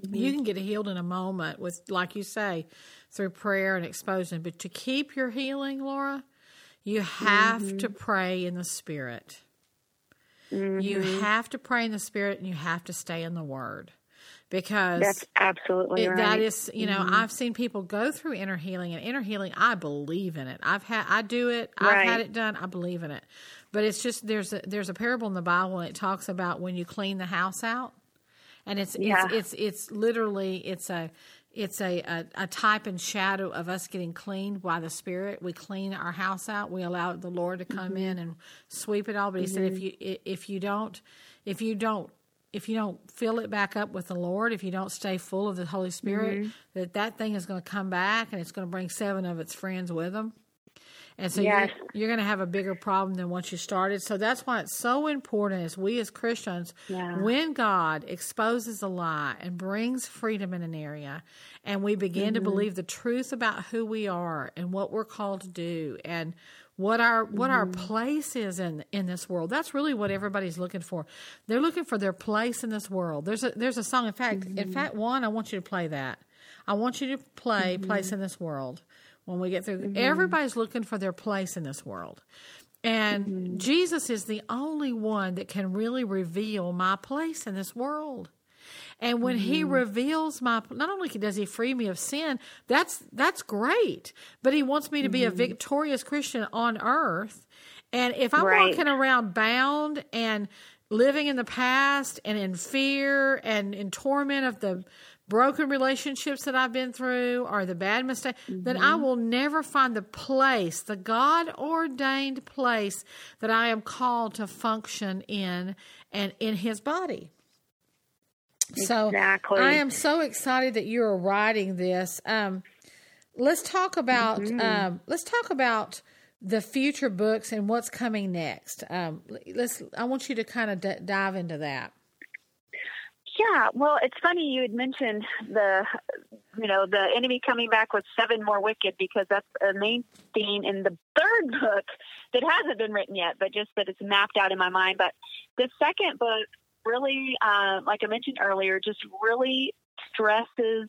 [SPEAKER 2] you mm-hmm. can get healed in a moment with, like you say, through prayer and exposure. But to keep your healing, Laura, you have to mm-hmm. pray in the Spirit. You mm-hmm. have to pray in the Spirit and you have to stay in the Word. Because
[SPEAKER 3] That's absolutely
[SPEAKER 2] it,
[SPEAKER 3] right.
[SPEAKER 2] that is, you know, I've seen people go through inner healing, and inner healing, I believe in it. I've had, I do it. I've had it done. I believe in it. But it's just there's a, there's a parable in the Bible, and it talks about when you clean the house out, and it's
[SPEAKER 3] Yeah.
[SPEAKER 2] it's, it's it's literally it's a it's a, a a type and shadow of us getting cleaned by the Spirit. We clean our house out. We allow the Lord to come in mm-hmm. and sweep it all. But He said if mm-hmm. you if you don't if you don't if you don't fill it back up with the Lord, if you don't stay full of the Holy Spirit, mm-hmm. that that thing is going to come back and it's going to bring seven of its friends with them. And so
[SPEAKER 3] Yes.
[SPEAKER 2] you're, you're going to have a bigger problem than once you started. So that's why it's so important as we as Christians,
[SPEAKER 3] Yeah.
[SPEAKER 2] when God exposes a lie and brings freedom in an area, and we begin to mm-hmm. believe the truth about who we are and what we're called to do and what our what our mm-hmm. place is in in this world. That's really what everybody's looking for. They're looking for their place in this world. There's a there's a song. In fact, in mm-hmm. fact, one I want you to play that. I want you to play "Place in This World" when we get through. Mm-hmm. Everybody's looking for their place in this world, and mm-hmm. Jesus is the only one that can really reveal my place in this world. And when he mm-hmm. reveals my, not only does he free me of sin, that's that's great. But he wants me to be a victorious Christian on earth. And if I'm
[SPEAKER 3] Right.
[SPEAKER 2] walking around bound and living in the past and in fear and in torment of the broken relationships that I've been through or the bad mistake, then I will never find the place, the God ordained place that I am called to function in and in his body. So
[SPEAKER 3] Exactly.
[SPEAKER 2] I am so excited that you are writing this. Um, let's talk about um, let's talk about the future books and what's coming next. Um, let's. I want you to kind of d- dive into that.
[SPEAKER 3] Yeah, well, it's funny you had mentioned the, you know, the enemy coming back with seven more wicked because that's a main theme in the third book that hasn't been written yet, but just that it's mapped out in my mind. But the second book really, uh, like I mentioned earlier, just really stresses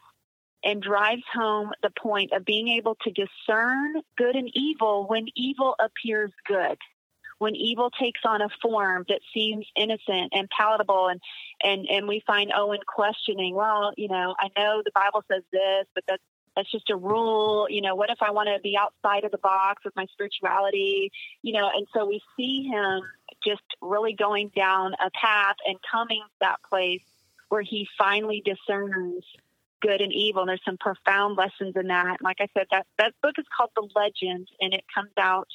[SPEAKER 3] and drives home the point of being able to discern good and evil when evil appears good when evil takes on a form that seems innocent and palatable and and and we find Owen questioning, well, you know, I know the Bible says this, but that's that's just a rule. You know, what if I want to be outside of the box with my spirituality? You know, and so we see him just really going down a path and coming to that place where he finally discerns good and evil. And there's some profound lessons in that. Like I said, that that book is called The Legend, and it comes out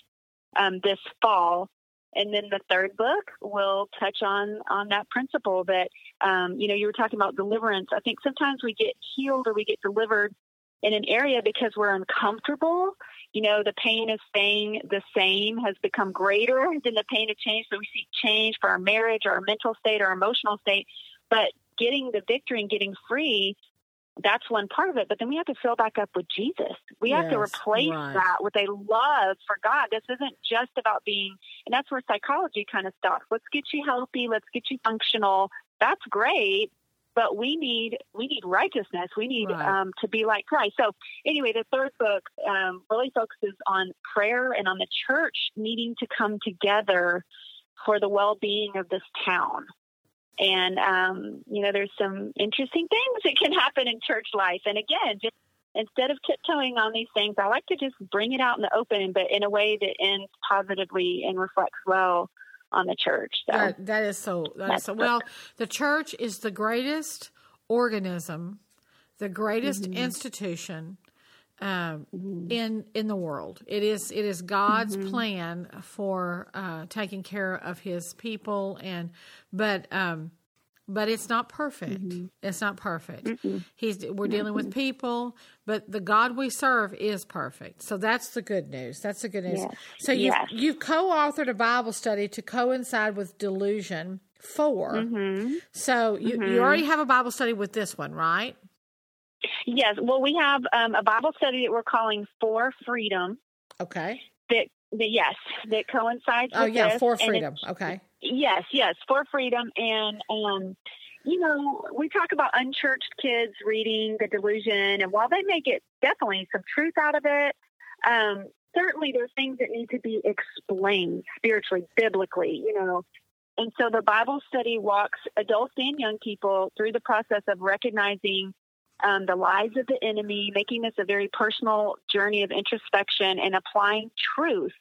[SPEAKER 3] um, this fall. And then the third book will touch on on that principle that um, you know you were talking about deliverance. I think sometimes we get healed or we get delivered in an area because we're uncomfortable. You know, the pain is staying the same, has become greater than the pain of change. So we seek change for our marriage, or our mental state, our emotional state. But getting the victory and getting free, that's one part of it. But then we have to fill back up with Jesus. We have to replace
[SPEAKER 2] right.
[SPEAKER 3] that with a love for God. This isn't just about being, and that's where psychology kind of stops. Let's get you healthy. Let's get you functional. That's great. But we need we need righteousness. We need
[SPEAKER 2] Right.
[SPEAKER 3] um, to be like Christ. So anyway, the third book um, really focuses on prayer and on the church needing to come together for the well-being of this town. And um, you know, there's some interesting things that can happen in church life. And again, just instead of tiptoeing on these things, I like to just bring it out in the open, but in a way that ends positively and reflects well on the church. So
[SPEAKER 2] That, that is so. That is so. Well, the church is the greatest organism, the greatest
[SPEAKER 3] Mm-hmm.
[SPEAKER 2] institution um, in in the world. It is it is God's
[SPEAKER 3] Mm-hmm.
[SPEAKER 2] plan for uh, taking care of His people, and but um, but it's not perfect.
[SPEAKER 3] Mm-hmm.
[SPEAKER 2] It's not perfect. He's we're dealing with people, but the God we serve is perfect. So that's the good news. That's the good news.
[SPEAKER 3] Yes.
[SPEAKER 2] So you've
[SPEAKER 3] Yes.
[SPEAKER 2] you've co-authored a Bible study to coincide with delusion 4
[SPEAKER 3] Mm-hmm.
[SPEAKER 2] So you you already have a Bible study with this one, right?
[SPEAKER 3] Yes, well, we have um, a Bible study that we're calling For Freedom.
[SPEAKER 2] Okay.
[SPEAKER 3] That, that yes, that coincides.
[SPEAKER 2] Oh
[SPEAKER 3] with
[SPEAKER 2] yeah,
[SPEAKER 3] this,
[SPEAKER 2] for freedom. Okay.
[SPEAKER 3] Yes, yes, for freedom. And, um, you know, we talk about unchurched kids reading The Delusion, and while they may get definitely some truth out of it, um, certainly there's things that need to be explained spiritually, biblically, you know. And so the Bible study walks adults and young people through the process of recognizing um, the lies of the enemy, making this a very personal journey of introspection and applying truth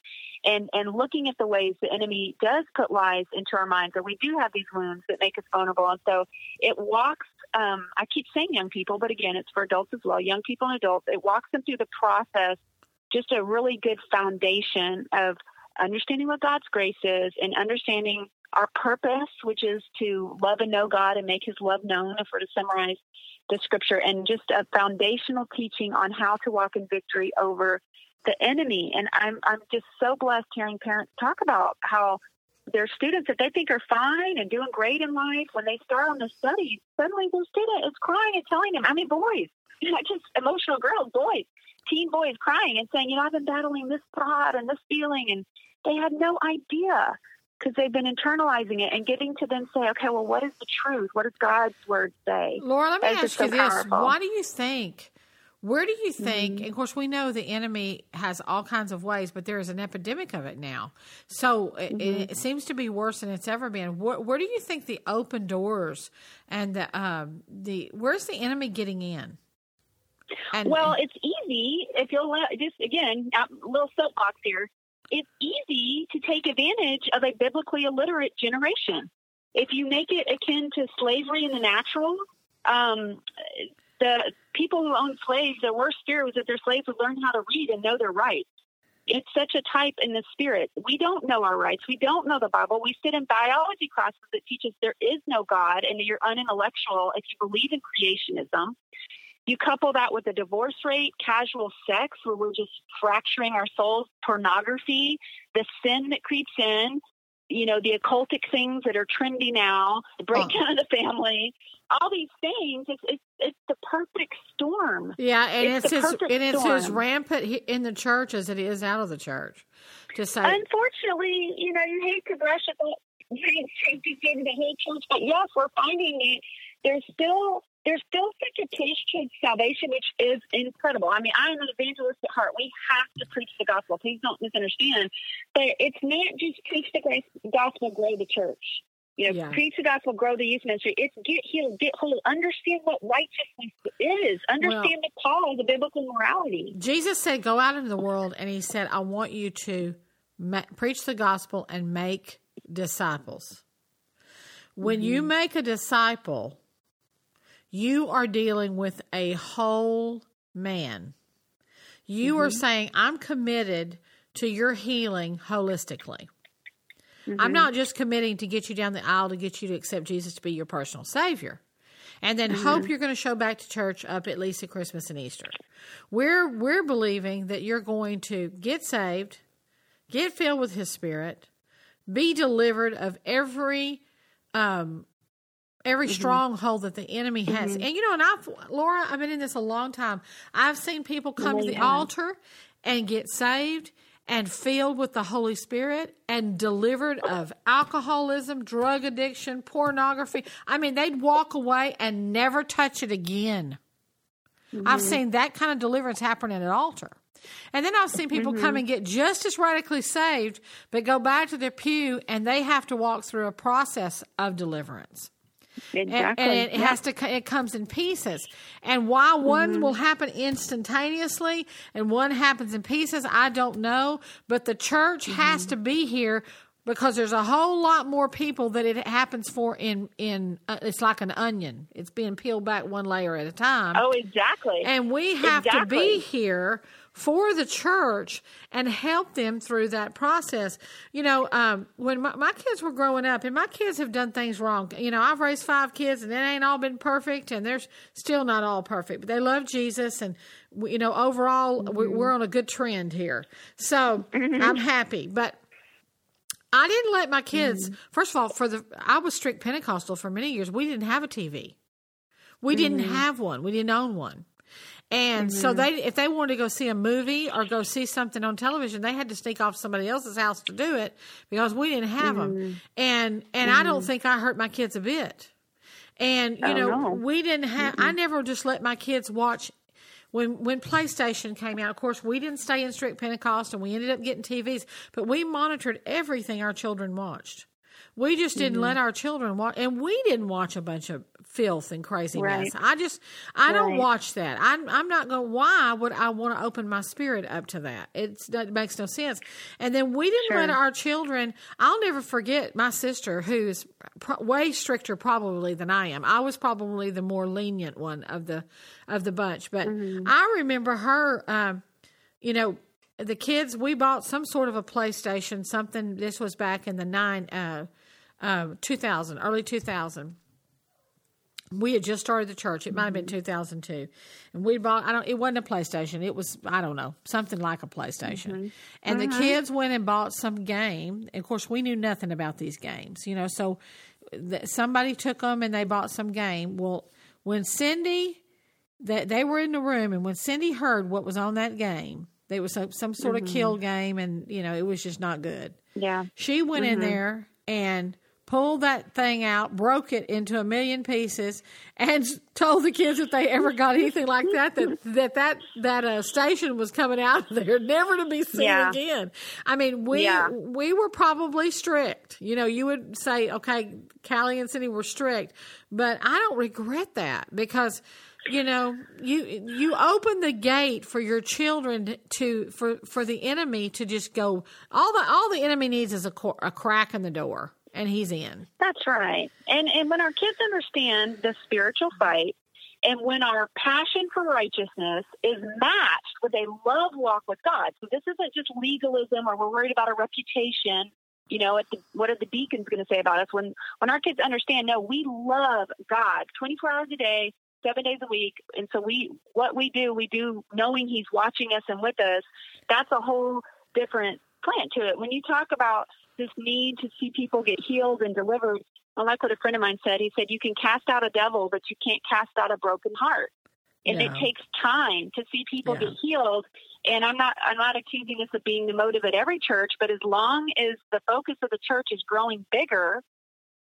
[SPEAKER 3] and and looking at the ways the enemy does put lies into our minds. That we do have these wounds that make us vulnerable. And so it walks um, i keep saying young people but again it's for adults as well young people and adults. It walks them through the process just a really good foundation of understanding what god's grace is and understanding our purpose which is to love and know god and make his love known if we're to summarize the scripture and just a foundational teaching on how to walk in victory over the enemy. And I'm I'm just so blessed hearing parents talk about how their students that they think are fine and doing great in life when they start on the study, suddenly their student is crying and telling them, I mean boys, not just emotional girls, boys, teen boys crying and saying, you know, I've been battling this thought and this feeling and they had no idea because they've been internalizing it and getting to then say, okay, well, what is the truth? What does God's word say?
[SPEAKER 2] Laura, let me ask you
[SPEAKER 3] so
[SPEAKER 2] this.
[SPEAKER 3] powerful.
[SPEAKER 2] Why do you think, where do you think,
[SPEAKER 3] Mm-hmm.
[SPEAKER 2] and of course, we know the enemy has all kinds of ways, but there is an epidemic of it now. So it,
[SPEAKER 3] Mm-hmm.
[SPEAKER 2] it seems to be worse than it's ever been. Where, where do you think the open doors and the, um, the where's the enemy getting in? And,
[SPEAKER 3] Well, it's easy if you'll just again a little soapbox here. It's easy to take advantage of a biblically illiterate generation. If you make it akin to slavery in the natural, um, the people who own slaves, their worst fear was that their slaves would learn how to read and know their rights. It's such a type in the spirit. We don't know our rights. We don't know the Bible. We sit in biology classes that teach us there is no God and that you're unintellectual if you believe in creationism. You couple that with the divorce rate, casual sex, where we're just fracturing our souls, pornography, the sin that creeps in, you know, the occultic things that are trendy now, the breakdown of the family, all these things. It's it's, it's the perfect storm.
[SPEAKER 2] yeah, and
[SPEAKER 3] it's
[SPEAKER 2] it's, as and it's as rampant in the church as it is out of the church. To say,
[SPEAKER 3] Unfortunately, you know, you hate to brush it, you hate to say to the whole church, but yes, we're finding it. there's still there's still such a push towards salvation, which is incredible. I mean, I am an evangelist at heart. We have to preach the gospel. Please don't misunderstand. But it's not just preach the grace- gospel, grow the church. You know,
[SPEAKER 2] Yeah.
[SPEAKER 3] preach the gospel, grow the youth ministry. It's get healed, get holy. understand what righteousness is, understand the call of the biblical morality.
[SPEAKER 2] Jesus said, "Go out into the world," and He said, "I want you to ma- preach the gospel and make disciples." When you
[SPEAKER 3] Mm-hmm.
[SPEAKER 2] make a disciple, you are dealing with a whole man. You are
[SPEAKER 3] Mm-hmm.
[SPEAKER 2] saying, "I'm committed to your healing holistically." I'm not just committing to get you down the aisle to get you to accept Jesus to be your personal Savior. And then hope you're going to show back to church up at least at Christmas and Easter. We're we're believing that you're going to get saved, get filled with His Spirit, be delivered of every um, every mm-hmm. stronghold that the enemy has. Mm-hmm. And you know, and I've Laura, I've been in this a long time. I've seen people come to the
[SPEAKER 3] Yeah.
[SPEAKER 2] altar and get saved and filled with the Holy Spirit and delivered of alcoholism, drug addiction, pornography. I mean, they'd walk away and never touch it again. I've mm-hmm. seen that kind of deliverance happen at an altar. And then I've seen people come and get just as radically saved, but go back to their pew and they have to walk through a process of deliverance. And-
[SPEAKER 3] Exactly.
[SPEAKER 2] And, it
[SPEAKER 3] Yeah. Mm-hmm.
[SPEAKER 2] has to, it comes in pieces. And why one will happen instantaneously and one happens in pieces, I don't know. But the church has
[SPEAKER 3] Mm-hmm.
[SPEAKER 2] to be here because there's a whole lot more people that it happens for in, in, uh, it's like an onion. It's being peeled back one layer at a time.
[SPEAKER 3] Oh, exactly.
[SPEAKER 2] And we have to be here for the church and help them through that process. You know, um, when my, my kids were growing up, and my kids have done things wrong. You know, I've raised five kids, and it ain't all been perfect, and they're still not all perfect, but they love Jesus, and we- you know, overall, we- mm-hmm. we're on a good trend here. So mm-hmm. I'm happy, but. I didn't let my kids. Mm-hmm. First of all, for the I was strict Pentecostal for many years. We didn't have a TV. We didn't have one. We didn't own one. And so mm-hmm. they, if they wanted to go see a movie or go see something on television, they had to sneak off somebody else's house to do it because we didn't have them. Mm-hmm. And and I don't mm-hmm. think I hurt my kids a bit. And you
[SPEAKER 3] Oh,
[SPEAKER 2] know,
[SPEAKER 3] no.
[SPEAKER 2] we didn't have. I never just let my kids watch. When when PlayStation came out, of course, we didn't stay in strict Pentecost, and we ended up getting TVs. But we monitored everything our children watched. We just didn't let our children watch, and we didn't watch a bunch of filth and craziness.
[SPEAKER 3] Right.
[SPEAKER 2] I just, I don't watch that. I'm, I'm not going. Why would I want to open my spirit up to that? It's, it makes no sense. And then we didn't let our children. I'll never forget my sister, who's pro- way stricter probably than I am. I was probably the more lenient one of the of the bunch, but I remember her. Um, you know, the kids. We bought some sort of a PlayStation. Something. This was back in the nine. Uh, Um, uh, 2000, early 2000 we had just started the church. It might have been 2002, and we bought. I don't. It wasn't a PlayStation. It was I don't know something like a PlayStation. Mm-hmm. And the mm-hmm. kids went and bought some game. And of course, we knew nothing about these games, you know. So th- somebody took them and they bought some game. Well, when Cindy, that they were in the room, and when Cindy heard what was on that game, there was some, some sort of mm-hmm. kill game, and you know it was just not good.
[SPEAKER 3] yeah.
[SPEAKER 2] She went in there and pulled that thing out, broke it into a million pieces, and told the kids if they ever got anything like that that that that that uh, station was coming out of there, never to be seen
[SPEAKER 3] Yeah.
[SPEAKER 2] again. I mean, we
[SPEAKER 3] Yeah.
[SPEAKER 2] we were probably strict. You know, you would say, okay, Callie and Cindy were strict, but I don't regret that because. You know, you you open the gate for your children to for for the enemy to just go. All the all the enemy needs is a cor- a crack in the door, and he's in.
[SPEAKER 3] That's right. And and when our kids understand the spiritual fight and when our passion for righteousness is matched with a love walk with God. So this isn't just legalism or we're worried about our reputation. You know, the, what are the deacons going to say about us? When when our kids understand, no, we love God 24 hours a day, seven days a week, and so we what we do, we do knowing He's watching us and with us. That's a whole different slant to it. When you talk about this need to see people get healed and delivered, I like what a friend of mine said. He said, You can cast out a devil, but you can't cast out a broken heart. And
[SPEAKER 2] Yeah.
[SPEAKER 3] it takes time to see people
[SPEAKER 2] Yeah.
[SPEAKER 3] get healed. And I'm not I'm not accusing this of being the motive at every church, but as long as the focus of the church is growing bigger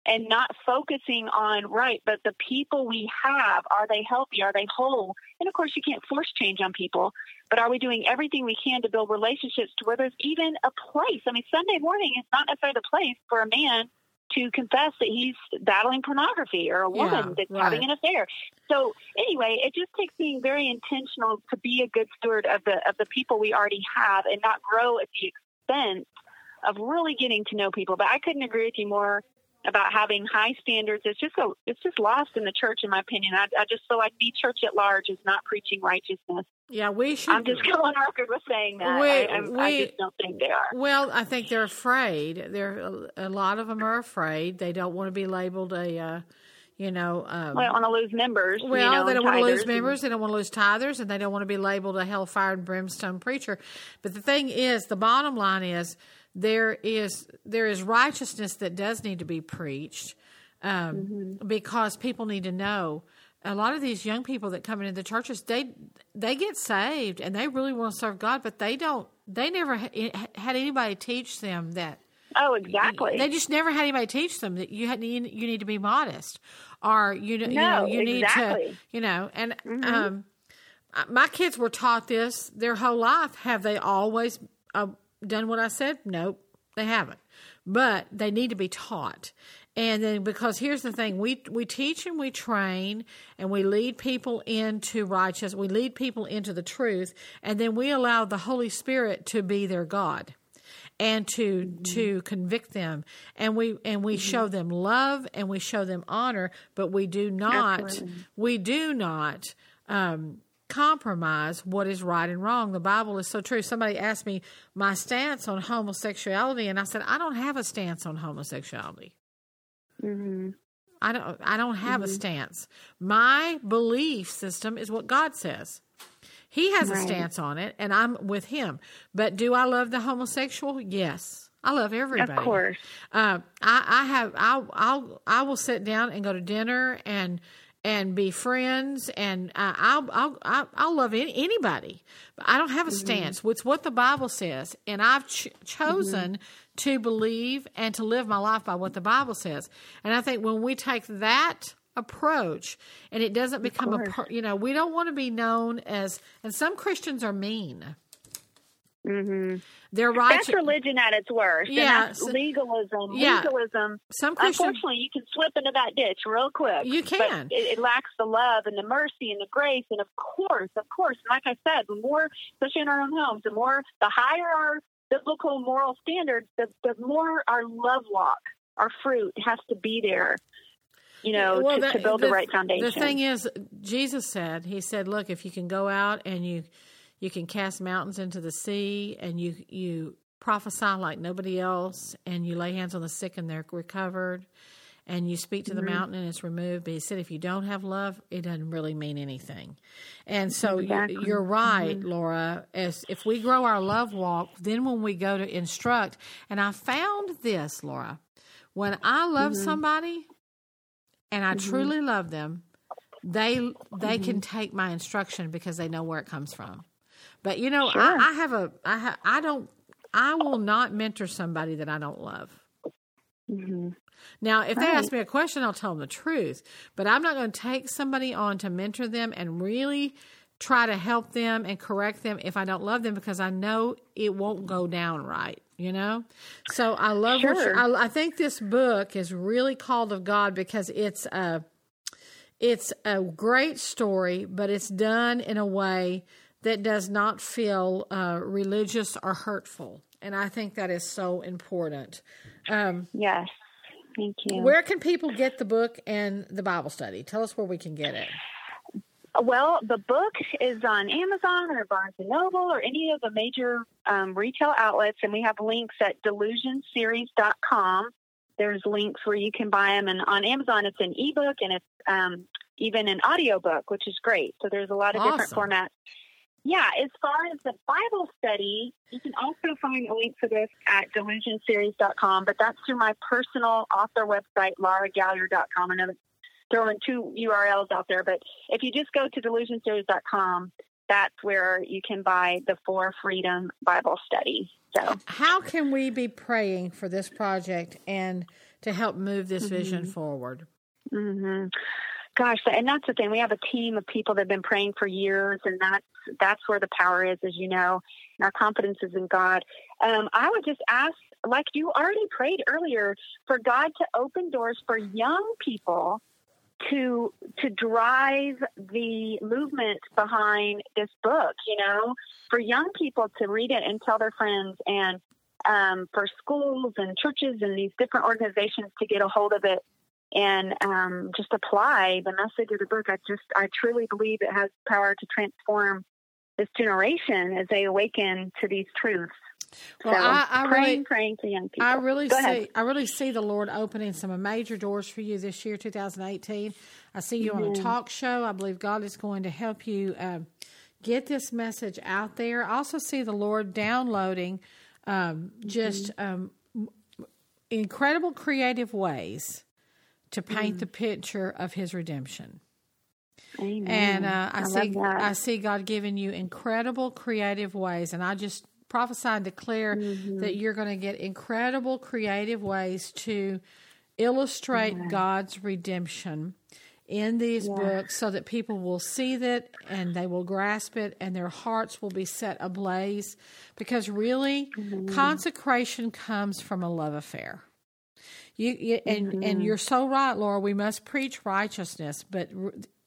[SPEAKER 3] and not focusing on right, but the people we have, are they healthy? Are they whole? And of course you can't force change on people, but are we doing everything we can to build relationships to where there's even a place? I mean, Sunday morning is not necessarily the place for a man to confess that he's battling pornography or a woman
[SPEAKER 2] Yeah,
[SPEAKER 3] that's
[SPEAKER 2] right.
[SPEAKER 3] having an affair. So anyway, it just takes being very intentional to be a good steward of the of the people we already have and not grow at the expense of really getting to know people. But I couldn't agree with you more. About having high standards. It's just so it's just lost in the church, in my opinion. I, I just feel like the church at large is not preaching righteousness.
[SPEAKER 2] Yeah, we should.
[SPEAKER 3] I'm just going on record with saying that.
[SPEAKER 2] We-
[SPEAKER 3] I, I, I just don't think they are.
[SPEAKER 2] Well, I think they're afraid. They're a lot of them are afraid. They don't want to be labeled a, uh, you know, um,
[SPEAKER 3] Well, want to lose members.
[SPEAKER 2] Well,
[SPEAKER 3] you know,
[SPEAKER 2] they don't want to lose members. They don't want to lose tithers, and they don't want to be labeled a hellfire and brimstone preacher. But the thing is, the bottom line is there is there is righteousness that does need to be preached um,
[SPEAKER 3] Mm-hmm.
[SPEAKER 2] because people need to know. A lot of these young people that come into the churches, they they get saved and they really want to serve God, but they don't. They never ha- had anybody teach them that
[SPEAKER 3] Oh, exactly.
[SPEAKER 2] they just never had anybody teach them that you had you, you need to be modest, or you know, you
[SPEAKER 3] No,
[SPEAKER 2] know you need to.
[SPEAKER 3] Mm-hmm.
[SPEAKER 2] you know. And um, uh, my kids were taught this their whole life. Have they always uh, done what I said? Nope, they haven't. But they need to be taught. And then because here's the thing, we we teach and we train and we lead people into righteousness, We lead people into the truth, and then we allow the Holy Spirit to be their God and to to convict them and we and we show them love and we show them honor but we do not
[SPEAKER 3] Absolutely.
[SPEAKER 2] we do not um compromise what is right and wrong. The bible is so true. Somebody asked me my stance on homosexuality and i said i don't have a stance on homosexuality.
[SPEAKER 3] Hmm
[SPEAKER 2] i don't i don't have a stance. My belief system is what god says. He has a stance on it and i'm with him. But do i love the homosexual? Yes. I love everybody.
[SPEAKER 3] Of course.
[SPEAKER 2] uh, I, I have I'll, I'll I will sit down and go to dinner and and be friends and uh, I'll, I'll I'll love any, anybody. But I don't have a stance. It's what the Bible says, and I've ch- chosen to believe and to live my life by what the Bible says. And I think when we take that approach and it doesn't become a you know we don't want to be known as and some Christians are mean.
[SPEAKER 3] Hmm
[SPEAKER 2] They're right.
[SPEAKER 3] That's religion at its worst.
[SPEAKER 2] Yeah,
[SPEAKER 3] And that's
[SPEAKER 2] so-
[SPEAKER 3] legalism.
[SPEAKER 2] Yeah.
[SPEAKER 3] Legalism.
[SPEAKER 2] Some Christians
[SPEAKER 3] Unfortunately, you can slip into that ditch real quick.
[SPEAKER 2] You
[SPEAKER 3] But
[SPEAKER 2] can.
[SPEAKER 3] it, it lacks the love and the mercy and the grace. And of course, of course, like I said, the more, especially in our own homes, the more, the higher our biblical moral standards, the, the more our love walk, our fruit has to be there. You know,
[SPEAKER 2] Well,
[SPEAKER 3] to,
[SPEAKER 2] that-
[SPEAKER 3] to build the, right foundation.
[SPEAKER 2] The thing is, Jesus said, He said, "Look, if you can go out and you you can cast mountains into the sea, and you you prophesy like nobody else, and you lay hands on the sick and they're recovered, and you speak to the
[SPEAKER 3] Mm-hmm.
[SPEAKER 2] mountain and it's removed." But He said, if you don't have love, it doesn't really mean anything. And so
[SPEAKER 3] Exactly.
[SPEAKER 2] you, you're right,
[SPEAKER 3] Mm-hmm.
[SPEAKER 2] Laura. As if we grow our love walk, then when we go to instruct, and I found this, Laura, when I love
[SPEAKER 3] Mm-hmm.
[SPEAKER 2] somebody and I truly love them, they they
[SPEAKER 3] Mm-hmm.
[SPEAKER 2] can take my instruction because they know where it comes from. But you know,
[SPEAKER 3] Sure.
[SPEAKER 2] I, I have a I ha, I don't I will not mentor somebody that I don't love.
[SPEAKER 3] Mhm.
[SPEAKER 2] Now, if they ask me a question, I'll tell them the truth. But I'm not going to take somebody on to mentor them and really try to help them and correct them if I don't love them because I know it won't go down right. You know, so I love.
[SPEAKER 3] Sure.
[SPEAKER 2] I, I think this book is really called of God because it's a it's a great story, but it's done in a way that does not feel uh, religious or hurtful, and I think that is so important. Um,
[SPEAKER 3] Yes. Thank you.
[SPEAKER 2] where can people get the book and the Bible study? Tell us where we can get it.
[SPEAKER 3] Well, the book is on Amazon or Barnes and Noble or any of the major um, retail outlets, and we have links at delusionseries.com. There's links where you can buy them, and on Amazon it's an ebook and it's um, even an audiobook, which is great. So there's a lot of different formats. Yeah, as far as the Bible study, you can also find a link for this at delusionseries.com, but that's through my personal author website, lauragallier.com. I know that's throwing two URLs out there, but if you just go to delusionseries.com, that's where you can buy the For Freedom Bible study. So,
[SPEAKER 2] How can we be praying for this project and to help move this vision forward?
[SPEAKER 3] hmm gosh, and that's the thing. We have a team of people that have been praying for years, and that's that's where the power is, as you know. And our confidence is in God. Um, I would just ask, like you already prayed earlier, for God to open doors for young people to to drive the movement behind this book. You know, for young people to read it and tell their friends and um, for schools and churches and these different organizations to get a hold of it and um, just apply the message of the book. I just, I truly believe it has power to transform this generation as they awaken to these truths.
[SPEAKER 2] Well,
[SPEAKER 3] so
[SPEAKER 2] I, I
[SPEAKER 3] praying,
[SPEAKER 2] really,
[SPEAKER 3] praying for young people.
[SPEAKER 2] I really
[SPEAKER 3] Go
[SPEAKER 2] see,
[SPEAKER 3] ahead.
[SPEAKER 2] I really see the Lord opening some major doors for you this year, 2018. I see you on a talk show. I believe God is going to help you um, get this message out there. I also see the Lord downloading um, just um, incredible creative ways to paint the picture of His redemption.
[SPEAKER 3] Amen.
[SPEAKER 2] And uh, I,
[SPEAKER 3] I
[SPEAKER 2] see. I see God giving you incredible creative ways, and I just prophesy and declare
[SPEAKER 3] Mm-hmm.
[SPEAKER 2] that you're going to get incredible creative ways to illustrate God's redemption in these books, so that people will see that and they will grasp it, and their hearts will be set ablaze. Because really,
[SPEAKER 3] Mm-hmm.
[SPEAKER 2] consecration comes from a love affair. You, you and
[SPEAKER 3] Mm-hmm.
[SPEAKER 2] and you're so right, Laura. We must preach righteousness, but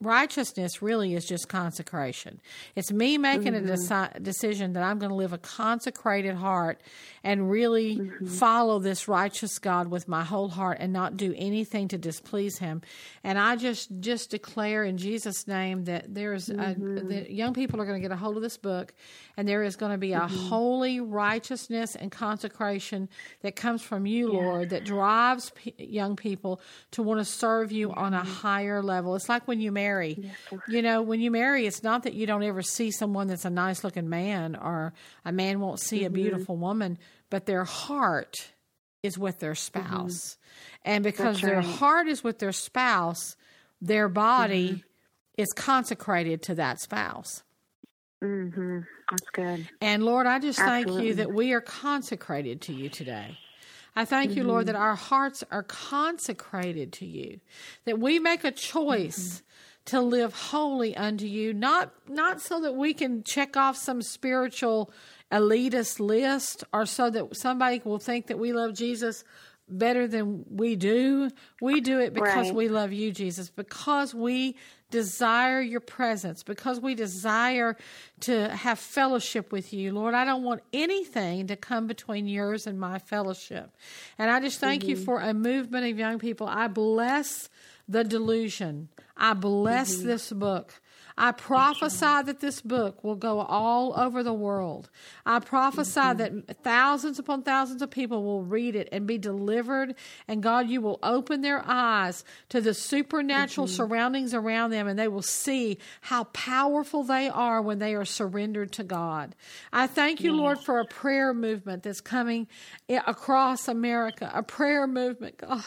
[SPEAKER 2] righteousness really is just consecration. It's me making
[SPEAKER 3] Mm-hmm.
[SPEAKER 2] a deci- decision that I'm going to live a consecrated heart and really
[SPEAKER 3] Mm-hmm.
[SPEAKER 2] follow this righteous God with my whole heart and not do anything to displease Him. And I just just declare in Jesus' name that there's
[SPEAKER 3] Mm-hmm.
[SPEAKER 2] a, that young people are going to get a hold of this book, and there is going to be a
[SPEAKER 3] Mm-hmm.
[SPEAKER 2] holy righteousness and consecration that comes from you, Lord, that drives p- young people to want to serve you on a higher level. It's like when you marry. You know, when you marry, it's not that you don't ever see someone that's a nice looking man or a man won't see a mm-hmm. beautiful woman, but their heart is with their mm-hmm. spouse. And because their heart is with their spouse, their body mm-hmm. is consecrated to that spouse.
[SPEAKER 3] hmm That's good.
[SPEAKER 2] And Lord, I just thank you that we are consecrated to you today. I thank you, Lord, that our hearts are consecrated to you, that we make a choice to live holy unto you, not not so that we can check off some spiritual elitist list or so that somebody will think that we love Jesus better than we do. We do it because
[SPEAKER 3] Right.
[SPEAKER 2] we love you, Jesus, because we desire your presence, because we desire to have fellowship with you. Lord, I don't want anything to come between yours and my fellowship. And I just thank you mm-hmm. for a movement of young people. I bless the delusion. I bless mm-hmm. this book. I prophesy that this book will go all over the world. I prophesy mm-hmm. that thousands upon thousands of people will read it and be delivered. And God, you will open their eyes to the supernatural mm-hmm. surroundings around them and they will see how powerful they are when they are surrendered to God. I thank you, Lord, for a prayer movement that's coming across America, a prayer movement, God.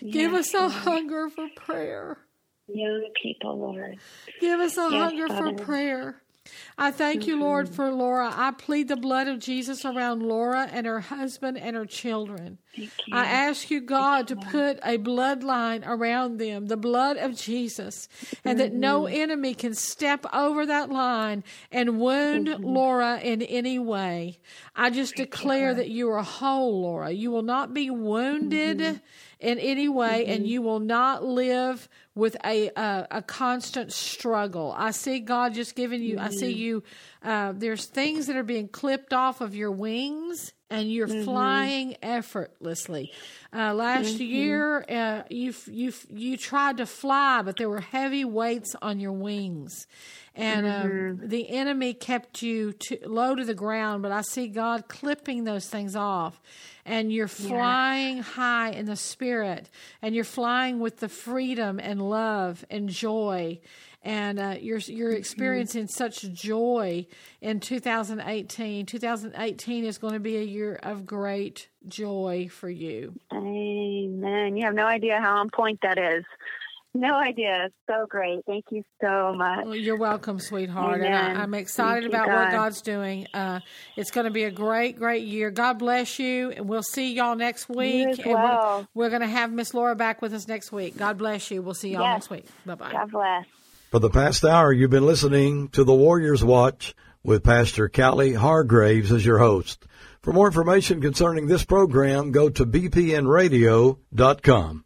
[SPEAKER 2] Give us a hunger for prayer.
[SPEAKER 3] Young people, Lord.
[SPEAKER 2] Give us a
[SPEAKER 3] Yes,
[SPEAKER 2] hunger for prayer. I thank you, mm-hmm. Lord, for Laura. I plead the blood of Jesus around Laura and her husband and her children. I ask you, God, to put a bloodline around them, the blood of Jesus, and that no enemy can step over that line and wound Laura in any way. I just declare that you are whole, Laura. You will not be wounded in any way, and you will not live with a a, a constant struggle. I see God just giving you. I see you. Uh, there's things that are being clipped off of your wings, and you're flying effortlessly. Uh, last year, uh, you you you tried to fly, but there were heavy weights on your wings. And um, the enemy kept you to, low to the ground, but I see God clipping those things off. And you're flying high in the spirit. And you're flying with the freedom and love and joy and uh, you're you're experiencing such joy in 2018 2018 is going to be a year of great joy for you
[SPEAKER 3] Amen. You have no idea how on point that is. No idea. So great. Thank you so much.
[SPEAKER 2] Well, you're welcome, sweetheart.
[SPEAKER 3] Amen.
[SPEAKER 2] And I, I'm excited
[SPEAKER 3] Thank
[SPEAKER 2] about what God's doing. Uh, it's going to be a great, great year. God bless you. And we'll see y'all next week.
[SPEAKER 3] as
[SPEAKER 2] And we're,
[SPEAKER 3] well.
[SPEAKER 2] we're going to have Miss Laura back with us next week. God bless you. We'll see y'all
[SPEAKER 3] Yes.
[SPEAKER 2] next week. Bye bye.
[SPEAKER 3] God bless.
[SPEAKER 1] For the past hour, you've been listening to the Warriors Watch with Pastor Callie Hargraves as your host. For more information concerning this program, go to bpnradio.com.